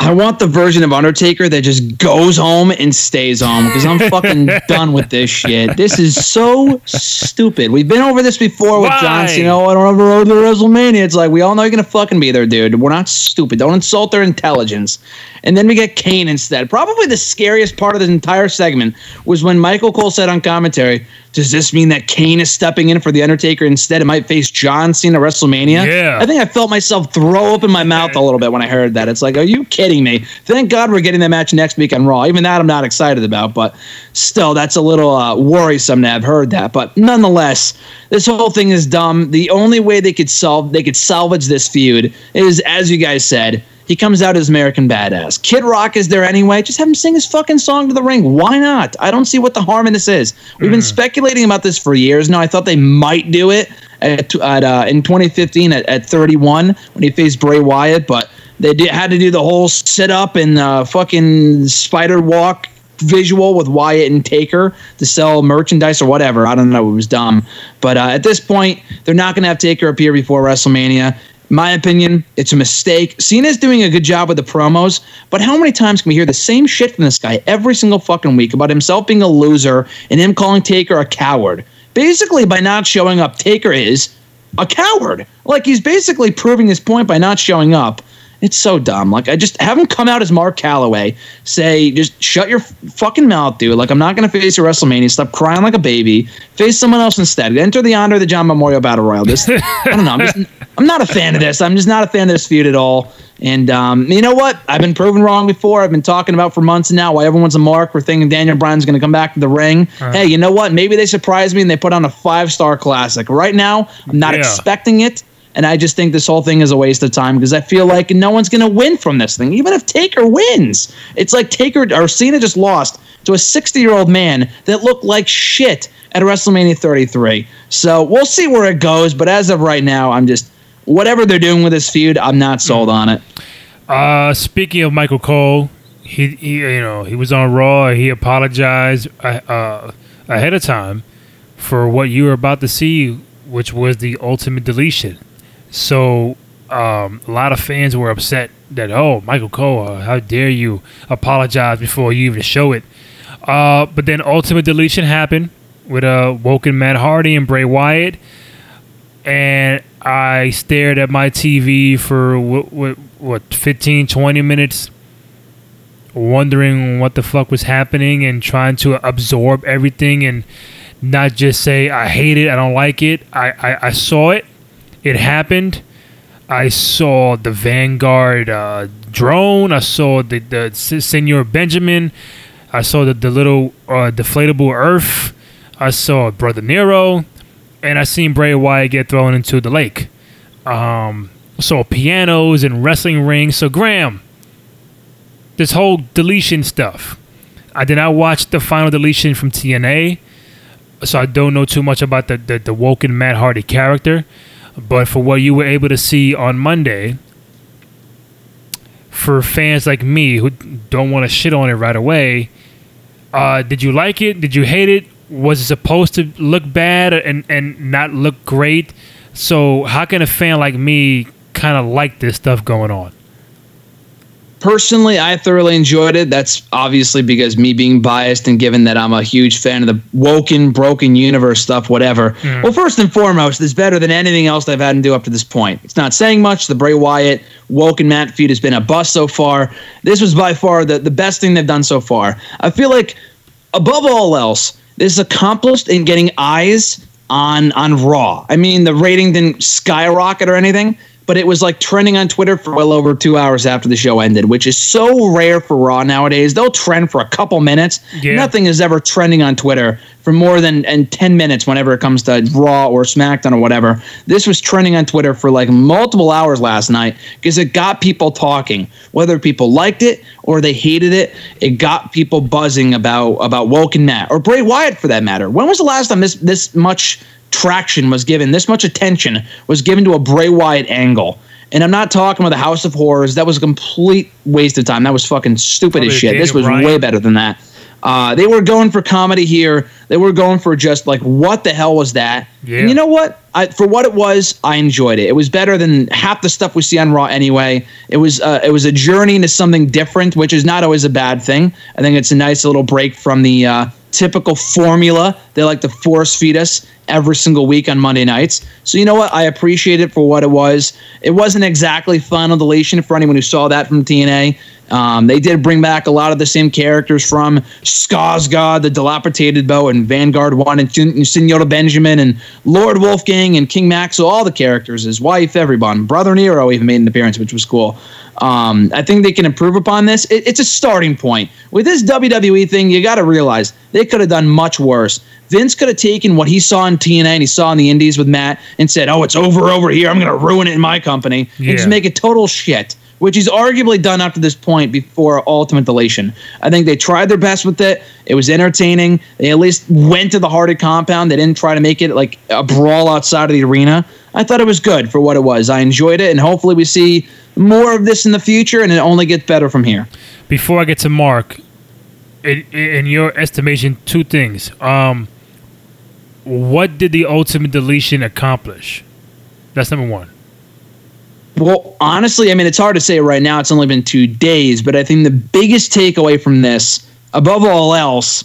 I want the version of Undertaker that just goes home and stays home because I'm fucking done with this shit. This is so stupid. We've been over this before with Why? John Cena. Oh, I don't ever road to WrestleMania. It's like we all know you're gonna fucking be there, dude. We're not stupid. Don't insult their intelligence. And then we get Kane instead. Probably the scariest part of this entire segment was when Michael Cole said on commentary, does this mean that Kane is stepping in for The Undertaker instead? It might face John Cena at WrestleMania. Yeah. I think I felt myself throw up in my mouth a little bit when I heard that. It's like, are you kidding me? Thank God we're getting that match next week on Raw. Even that I'm not excited about, but still, that's a little uh, worrisome to have heard that. But nonetheless, this whole thing is dumb. The only way they could solve, they could salvage this feud is, as you guys said, he comes out as American Badass. Kid Rock is there anyway. Just have him sing his fucking song to the ring. Why not? I don't see what the harm in this is. We've mm. been speculating about this for years now. I thought they might do it at, at uh, in 2015 at, at 31 when he faced Bray Wyatt, but they did, had to do the whole sit up and uh, fucking spider walk visual with Wyatt and Taker to sell merchandise or whatever. I don't know. It was dumb. But uh, at this point, they're not going to have Taker appear before WrestleMania my opinion, it's a mistake. Cena's doing a good job with the promos, but how many times can we hear the same shit from this guy every single fucking week about himself being a loser and him calling Taker a coward? Basically, by not showing up, Taker is a coward. Like he's basically proving his point by not showing up. It's so dumb. Like I just have him come out as Mark Calaway, say just shut your fucking mouth, dude. Like I'm not gonna face a WrestleMania. Stop crying like a baby. Face someone else instead. Enter the honor of the John Memorial Battle Royal. This I don't know. I'm just I'm not a fan of this. I'm just not a fan of this feud at all. And um, you know what? I've been proven wrong before. I've been talking about for months now why everyone's a mark. We're thinking Daniel Bryan's going to come back to the ring. Uh-huh. Hey, you know what? Maybe they surprise me and they put on a five star classic. Right now, I'm not yeah. expecting it. And I just think this whole thing is a waste of time because I feel like no one's going to win from this thing. Even if Taker wins, it's like Taker or Cena just lost to a 60 year old man that looked like shit at WrestleMania 33. So we'll see where it goes. But as of right now, I'm just whatever they're doing with this feud, I'm not sold on it. Uh, speaking of Michael Cole, he, he you know he was on Raw. He apologized uh, uh, ahead of time for what you were about to see, which was the ultimate deletion. So um, a lot of fans were upset that oh Michael Cole, uh, how dare you apologize before you even show it. Uh, but then ultimate deletion happened with uh, Woken Matt Hardy and Bray Wyatt, and I stared at my TV for what, what, what 15, 20 minutes, wondering what the fuck was happening and trying to absorb everything and not just say I hate it, I don't like it. I, I, I saw it it happened. I saw the Vanguard uh, drone. I saw the, the Senor Benjamin. I saw the, the little uh, deflatable Earth. I saw Brother Nero. And I seen Bray Wyatt get thrown into the lake. Um, saw pianos and wrestling rings. So, Graham, this whole deletion stuff. I did not watch the final deletion from TNA. So I don't know too much about the, the, the Woken Matt Hardy character. But for what you were able to see on Monday, for fans like me who don't want to shit on it right away, uh, did you like it? Did you hate it? Was it supposed to look bad and, and not look great? So how can a fan like me kind of like this stuff going on? Personally, I thoroughly enjoyed it. That's obviously because me being biased and given that I'm a huge fan of the woken, broken universe stuff, whatever. Mm. Well, first and foremost, it's better than anything else they've had to do up to this point. It's not saying much. The Bray Wyatt, woken Matt feud has been a bust so far. This was by far the, the best thing they've done so far. I feel like, above all else, this is accomplished in getting eyes on on Raw. I mean, the rating didn't skyrocket or anything, but it was like trending on Twitter for well over two hours after the show ended, which is so rare for Raw nowadays. They'll trend for a couple minutes. Yeah. Nothing is ever trending on Twitter for more than and 10 minutes whenever it comes to Raw or SmackDown or whatever. This was trending on Twitter for like multiple hours last night because it got people talking. Whether people liked it or they hated it, it got people buzzing about about Woken Matt or Bray Wyatt for that matter. When was the last time this this much traction was given, this much attention was given to a Bray Wyatt angle. And I'm not talking about the House of Horrors. That was a complete waste of time. That was fucking stupid as shit. Daniel this was Bryan. way better than that. Uh, they were going for comedy here. They were going for just like, what the hell was that? Yeah. And you know what? I, for what it was, I enjoyed it. It was better than half the stuff we see on Raw anyway. It was uh, it was a journey into something different, which is not always a bad thing. I think it's a nice little break from the uh, typical formula they like to force feed us every single week on Monday nights. So you know what? I appreciate it for what it was. It wasn't exactly final deletion for anyone who saw that from TNA. Um, they did bring back a lot of the same characters from Skarsgård, the Dilapidated Boat, and Vanguard One, and Senora Benjamin, and Lord Wolfgang, and King Maxel. All the characters, his wife, everyone. Brother Nero even made an appearance, which was cool. Um, I think they can improve upon this. It, it's a starting point. With this WWE thing, you got to realize they could have done much worse. Vince could have taken what he saw in TNA and he saw in the Indies with Matt and said, "Oh, it's over over here. I'm going to ruin it in my company yeah. and just make it total shit." which he's arguably done up to this point before Ultimate Deletion. I think they tried their best with it. It was entertaining. They at least went to the Hardy compound. They didn't try to make it like a brawl outside of the arena. I thought it was good for what it was. I enjoyed it, and hopefully we see more of this in the future, and it only gets better from here. Before I get to Marc, in, in your estimation, two things. Um, what did the Ultimate Deletion accomplish? That's number one. Well, honestly, I mean, it's hard to say right now. It's only been two days, but I think the biggest takeaway from this, above all else,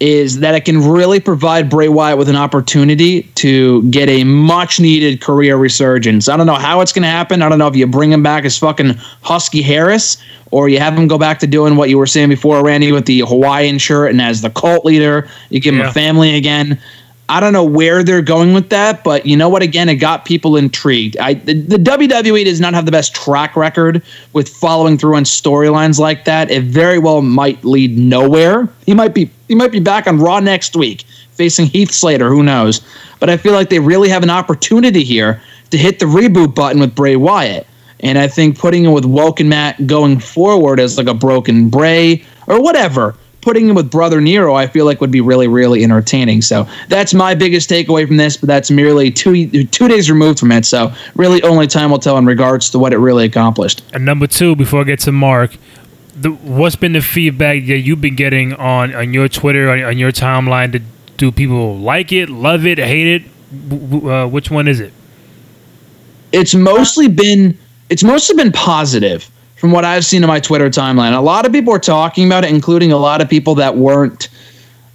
is that it can really provide Bray Wyatt with an opportunity to get a much needed career resurgence. I don't know how it's going to happen. I don't know if you bring him back as fucking Husky Harris or you have him go back to doing what you were saying before, Randy, with the Hawaiian shirt and as the cult leader, you give him yeah. a family again. I don't know where they're going with that, but you know what? Again, it got people intrigued. I the, the WWE does not have the best track record with following through on storylines like that. It very well might lead nowhere. He might be he might be back on Raw next week facing Heath Slater. Who knows? But I feel like they really have an opportunity here to hit the reboot button with Bray Wyatt. And I think putting him with Woken Matt going forward as like a broken Bray or whatever putting him with Brother Nero, I feel like would be really, really entertaining. So that's my biggest takeaway from this, but that's merely two two days removed from it. So really, only time will tell in regards to what it really accomplished. And number two, before I get to Marc, the, what's been the feedback that you've been getting on on your Twitter on, on your timeline? Do, do people like it, love it, hate it? Uh, which one is it? It's mostly been it's mostly been positive from what I've seen in my Twitter timeline. A lot of people are talking about it, including a lot of people that weren't.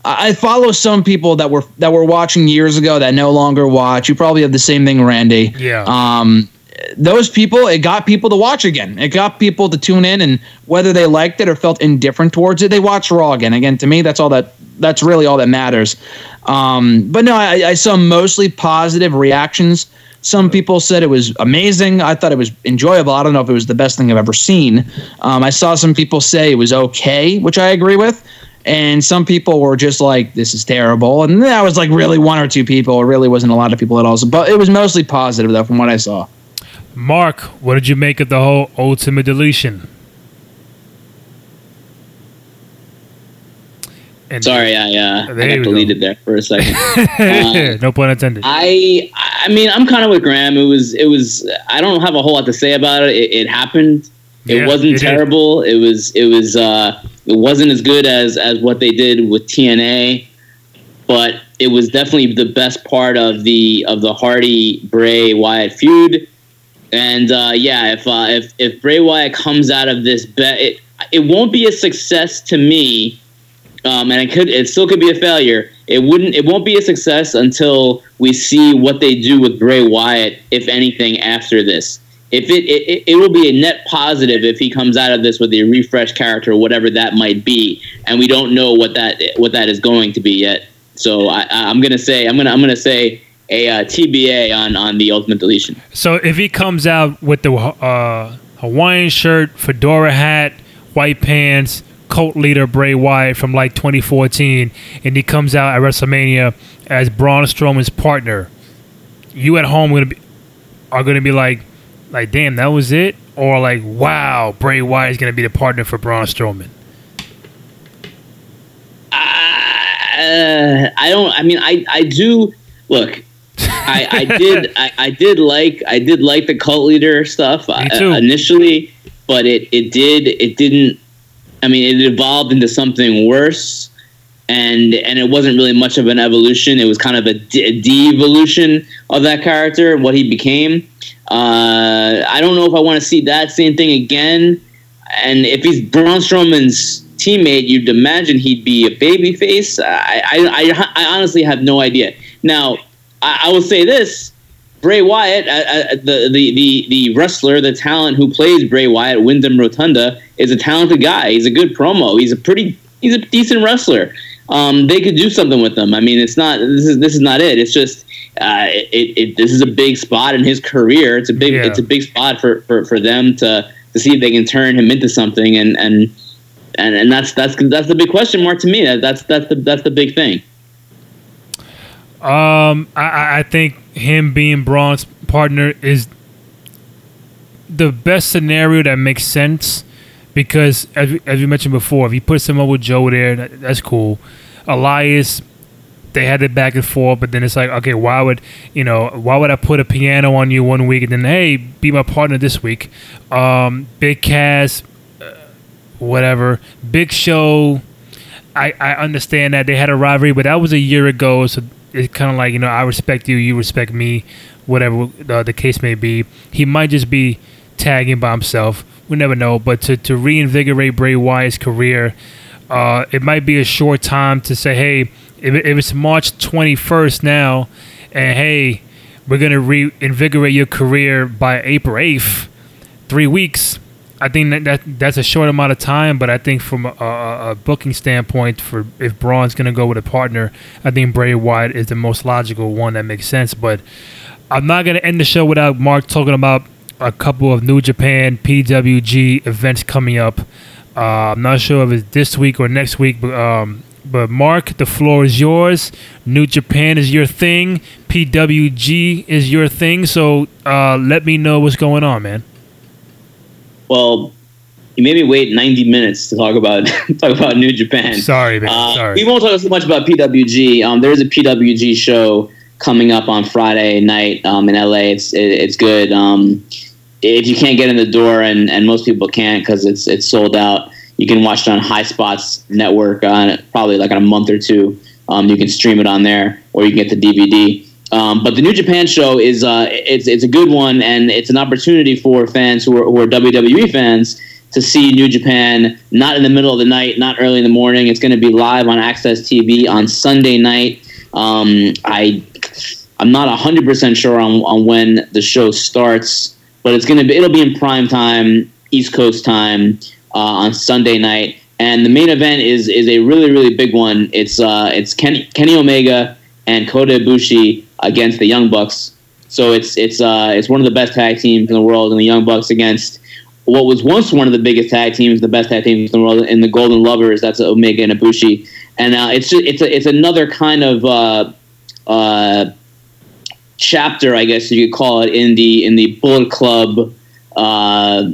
I follow some people that were that were watching years ago that no longer watch. You probably have the same thing, Randy. Yeah. Um, those people, it got people to watch again. It got people to tune in, and whether they liked it or felt indifferent towards it, they watched Raw again. Again, to me, that's all that. That's really all that matters. Um, but no, I, I saw mostly positive reactions some people said it was amazing. I thought it was enjoyable. I don't know if it was the best thing I've ever seen. Um, I saw some people say it was okay, which I agree with. And some people were just like, this is terrible. And that was like really one or two people. It really wasn't a lot of people at all. So, but it was mostly positive, though, from what I saw. Marc, what did you make of the whole ultimate deletion? And Sorry, I uh, I got deleted go. there for a second. uh, no pun intended. I I mean I'm kind of with Graham. It was it was I don't have a whole lot to say about it. It, it happened. It yeah, wasn't it terrible. Did. It was it was uh, it wasn't as good as as what they did with TNA, but it was definitely the best part of the of the Hardy Bray Wyatt feud. And uh, yeah, if uh, if if Bray Wyatt comes out of this bet, it, it won't be a success to me um, and it could it still could be a failure. It wouldn't it won't be a success until we see what they do with Bray Wyatt, if anything, after this. If it, it it will be a net positive if he comes out of this with a refreshed character, whatever that might be, and we don't know what that what that is going to be yet. So I, I'm gonna say I'm gonna I'm gonna say a uh, TBA on on the Ultimate Deletion. So if he comes out with the uh, Hawaiian shirt, fedora hat, white pants, cult leader Bray Wyatt from like 2014, and he comes out at WrestleMania as Braun Strowman's partner. You at home gonna be are gonna be like, like damn, that was it, or like, wow, Bray Wyatt is gonna be the partner for Braun Strowman. Uh, I don't. I mean, I I do look. I, I did I, I did like I did like the cult leader stuff uh, initially, but it, it did it didn't I mean, it evolved into something worse, and and it wasn't really much of an evolution. It was kind of a, de- devolution of that character, what he became. Uh, I don't know if I want to see that same thing again. And if he's Braun Strowman's teammate, you'd imagine he'd be a babyface. I, I, I, I honestly have no idea. Now, I, I will say this Bray Wyatt, uh, uh, the, the the the wrestler, the talent who plays Bray Wyatt, Wyndham Rotunda, is a talented guy. He's a good promo. He's a pretty he's a decent wrestler. Um, they could do something with him. I mean, it's not this is this is not it. It's just uh, it, it, this is a big spot in his career. It's a big yeah. it's a big spot for, for, for them to to see if they can turn him into something. And and and, and that's that's that's the big question mark to me. That, that's that's the that's the big thing. Um, I, I think him being Braun's partner is the best scenario that makes sense because, as we, as we mentioned before, if you put someone with Joe there, that, that's cool. Elias, they had it back and forth, but then it's like, okay, why would you know? Why would I put a piano on you one week and then hey, be my partner this week? Um, Big Cass, uh, whatever. Big Show. I, I understand that they had a rivalry, but that was a year ago, so it's kind of like you know I respect you, you respect me, whatever the, the case may be. He might just be tagging by himself. We never know. But to to reinvigorate Bray Wyatt's career, uh, it might be a short time to say, hey, if, if it's March 21st now, and hey, we're gonna reinvigorate your career by April 8th, three weeks. I think that, that that's a short amount of time, but I think from a, a, a booking standpoint, for if Braun's going to go with a partner, I think Bray Wyatt is the most logical one that makes sense. But I'm not going to end the show without Marc talking about a couple of New Japan PWG events coming up. Uh, I'm not sure if it's this week or next week, but um, but Marc, the floor is yours. New Japan is your thing. PWG is your thing. So uh, let me know what's going on, man. Well, you made me wait 90 minutes to talk about talk about New Japan. Sorry, man. Uh, Sorry. We won't talk so much about PWG. Um, there is a PWG show coming up on Friday night um, in LA. It's it, it's good. Um, if you can't get in the door, and, and most people can't because it's it's sold out, you can watch it on High Spots Network on probably like in a month or two. Um, you can stream it on there, or you can get the DVD. Um, but the New Japan show is uh, it's it's a good one, and it's an opportunity for fans who are, who are WWE fans to see New Japan not in the middle of the night, not early in the morning. It's going to be live on Access TV on Sunday night. Um, I I'm not hundred percent sure on, on when the show starts, but it's going to be it'll be in prime time, East Coast time uh, on Sunday night. And the main event is is a really really big one. It's uh, it's Kenny, Kenny Omega and Kota Ibushi against the Young Bucks. So it's it's uh, it's one of the best tag teams in the world, and the Young Bucks against what was once one of the biggest tag teams, the best tag teams in the world, in the Golden Lovers. That's Omega and Ibushi, and uh, it's just it's a, it's another kind of uh, uh, chapter, I guess you could call it, in the in the Bullet Club uh,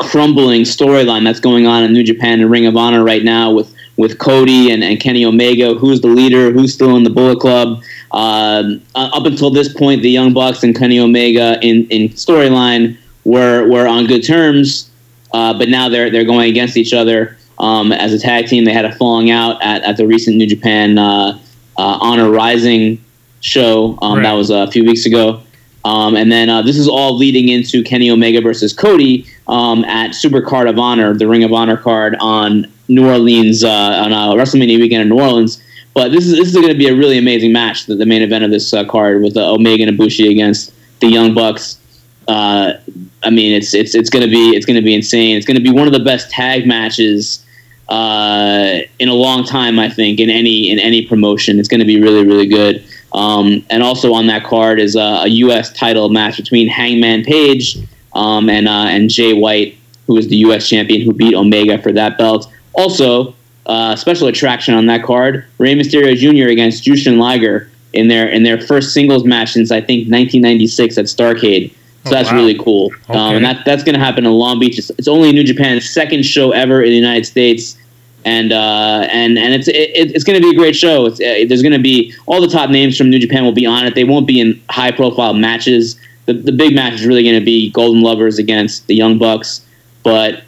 crumbling storyline that's going on in New Japan and Ring of Honor right now with with Cody and, and Kenny Omega. Who's the leader? Who's still in the Bullet Club? Um, up until this point, the Young Bucks and Kenny Omega in, in storyline were were on good terms, uh, but now they're they're going against each other um, as a tag team. They had a falling out at, at the recent New Japan uh, uh, Honor Rising show um, Right. that was a few weeks ago. Um, and then uh, this is all leading into Kenny Omega versus Cody um, at Super Card of Honor, the Ring of Honor card on New Orleans uh, on uh, WrestleMania weekend in New Orleans. But this is this is going to be a really amazing match, the, the main event of this uh, card with uh, Omega and Ibushi against the Young Bucks. Uh, I mean, it's it's it's going to be it's going to be insane. It's going to be one of the best tag matches in a long time, I think, in any in any promotion. It's going to be really really good. Um, and also on that card is a, a U.S. title match between Hangman Page um, and uh, and Jay White, who is the U.S. champion who beat Omega for that belt. Also, uh, special attraction on that card: Rey Mysterio Jr. against Jushin Liger in their in their first singles match since I think 1996 at Starcade. So Oh, that's wow. really cool. Um, and that that's going to happen in Long Beach. It's, it's only New Japan's second show ever in the United States and uh, and and it's it, it's going to be a great show. Uh, there's going to be all the top names from New Japan will be on it. They won't be in high profile matches. The the big match is really going to be Golden Lovers against the Young Bucks, but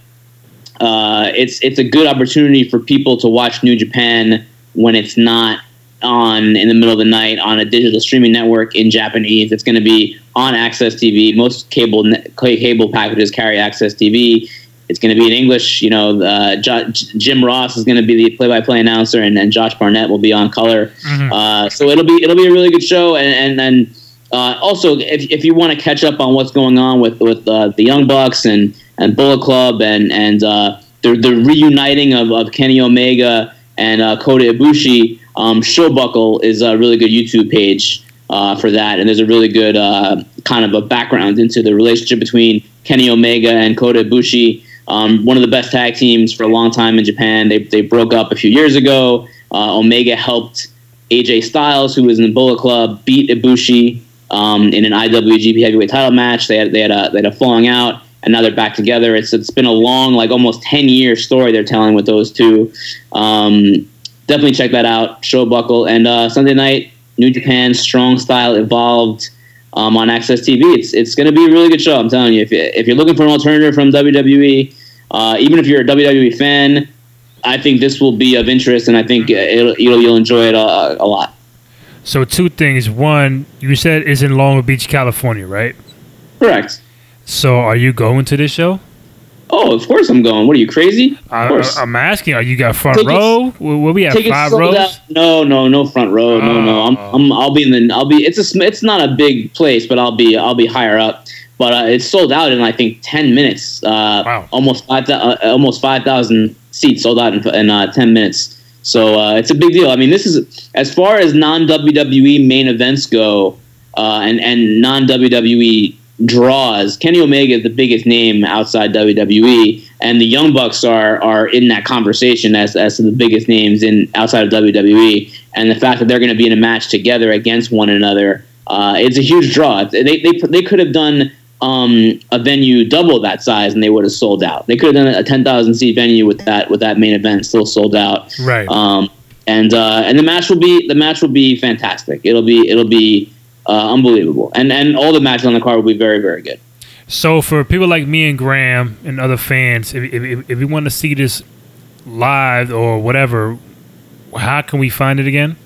uh, it's it's a good opportunity for people to watch New Japan when it's not on in the middle of the night on a digital streaming network in Japanese. It's going to be on Access TV. Most cable cable packages carry Access TV. It's going to be in English. You know, uh, jo- Jim Ross is going to be the play-by-play announcer, and, and Josh Barnett will be on color. Mhm. Uh, so it'll be it'll be a really good show, and and, and uh, also if, if you want to catch up on what's going on with with uh, the Young Bucks and and Bullet Club and and uh, the the reuniting of, of Kenny Omega and uh, Kota Ibushi, um, Showbuckle is a really good YouTube page uh, for that, and there's a really good uh, kind of a background into the relationship between Kenny Omega and Kota Ibushi. Um, one of the best tag teams for a long time in Japan. They, they broke up a few years ago. Uh, Omega helped AJ Styles, who was in the Bullet Club, beat Ibushi um, in an IWGP Heavyweight Title match. They had they had a they had a falling out, and now they're back together. It's it's been a long, like almost ten year story they're telling with those two. Um, definitely check that out. Showbuckle and uh, Sunday night, New Japan Strong Style Evolved um, on Access TV. It's it's going to be a really good show. I'm telling you. If you, if you're looking for an alternative from WWE, uh, even if you're a WWE fan, I think this will be of interest, and I think it'll, you'll you'll enjoy it a, a lot. So two things. One, you said it's in Long Beach, California, right? Correct. So are you going to this show? Oh, of course I'm going. What are you crazy? Of course. I, am asking. Are you got front Tickets- row? Will, we have Tickets five sold rows? out. No, no, no front row. No, no. I'm, Oh. I'm, I'll be in the. I'll be. It's a. It's not a big place, but I'll be. I'll be higher up. but uh, it's sold out in I think ten minutes. Uh, Wow. Almost five uh, almost five thousand seats sold out in, in uh, ten minutes. So uh, it's a big deal. I mean, this is as far as non WWE main events go, uh, and and non WWE draws. Kenny Omega is the biggest name outside WWE, and the Young Bucks are are in that conversation as as the biggest names in outside of WWE. And the fact that they're going to be in a match together against one another, uh, it's a huge draw. They they they could have done um, a venue double that size and they would have sold out. They could have done a ten thousand seat venue with that with that main event still sold out. Right. Um, and uh, and the match will be the match will be fantastic. It'll be it'll be uh, unbelievable. And and all the matches on the card will be very very good. So for people like me and Graham and other fans, if if, if we want to see this live or whatever, how can we find it again?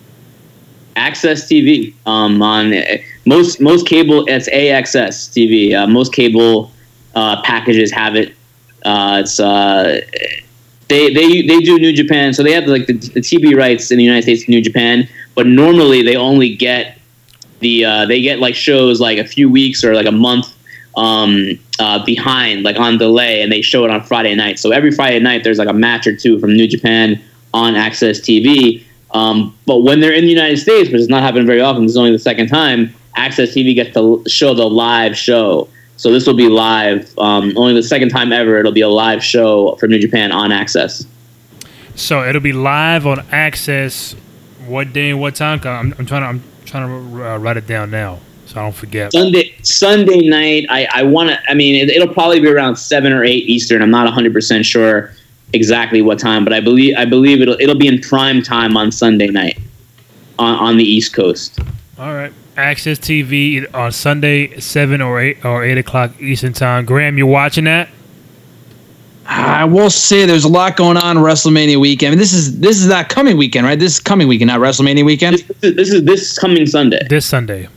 Access TV um, on uh, most most cable. It's AXS TV. Uh, most cable uh, packages have it. Uh, it's uh, they they they do New Japan, so they have like the, the TV rights in the United States to New Japan, but normally they only get the uh, they get like shows like a few weeks or like a month um, uh, behind, like on delay, and they show it on Friday night. So every Friday night, there's like a match or two from New Japan on Access TV. Um, but when they're in the United States, which is not happening very often, this is only the second time, Access TV gets to show the live show. So this will be live. Um, only the second time ever, it'll be a live show from New Japan on Access. So it'll be live on Access. What day what time? I'm, I'm trying to I'm trying to uh, write it down now so I don't forget. Sunday Sunday night. I, I want to. I mean, it, it'll probably be around seven or eight Eastern. I'm not 100 percent sure exactly what time, but I believe I believe it'll it'll be in prime time on Sunday night on, on the East Coast. All right. Access TV on Sunday, seven or eight or eight o'clock Eastern time. Graham, you watching that? I will say there's a lot going on WrestleMania weekend. I mean, this is this is not coming weekend, right? This is coming weekend, not WrestleMania weekend. This, is- this is this coming Sunday. This Sunday.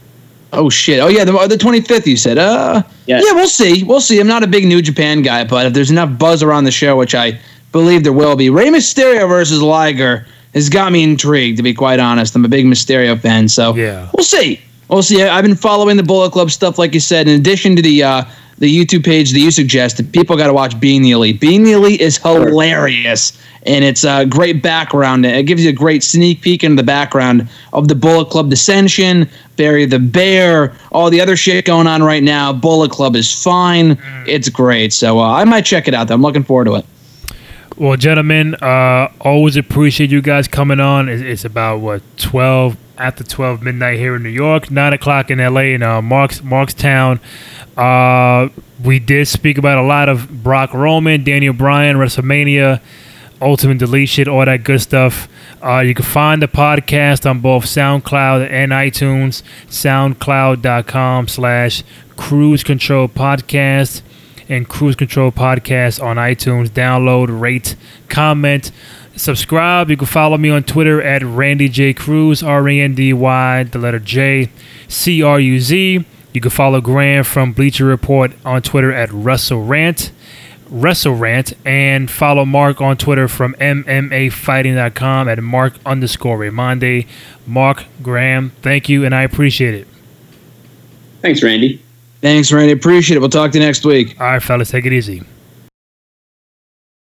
Oh shit! Oh yeah, the the 25th. You said. Uh, Yeah. yeah, we'll see. We'll see. I'm not a big New Japan guy, but if there's enough buzz around the show, which I believe there will be, Rey Mysterio versus Liger has got me intrigued. To be quite honest, I'm a big Mysterio fan, so Yeah. we'll see. We'll see. I've been following the Bullet Club stuff, like you said. In addition to the uh, the YouTube page that you suggested, people got to watch Being the Elite. Being the Elite is hilarious, and it's a great background. It gives you a great sneak peek into the background of the Bullet Club dissension, Barry the Bear, all the other shit going on right now. Bullet Club is fine. It's great. So uh, I might check it out. Though. I'm looking forward to it. Well, gentlemen, uh, always appreciate you guys coming on. It's, it's about what twelve after twelve midnight here in New York, nine o'clock in L.A. in uh, Marks Markstown. Uh, we did speak about a lot of Brock Roman, Daniel Bryan, WrestleMania, Ultimate Deletion, all that good stuff. Uh, you can find the podcast on both SoundCloud and iTunes. SoundCloud.com slash Cruz Control Podcast and Cruz Control Podcast on iTunes. Download, rate, comment, subscribe. You can follow me on Twitter at Randy J Cruz, R A N D Y, the letter J, C R U Z. You can follow Graham from Bleacher Report on Twitter at Russell Rant. Russell Rant and follow Marc on Twitter from MMAfighting.com at Marc underscore Raimondi. Marc Graham, thank you and I appreciate it. Thanks, Randy. Thanks, Randy. Appreciate it. We'll talk to you next week. All right, fellas, take it easy.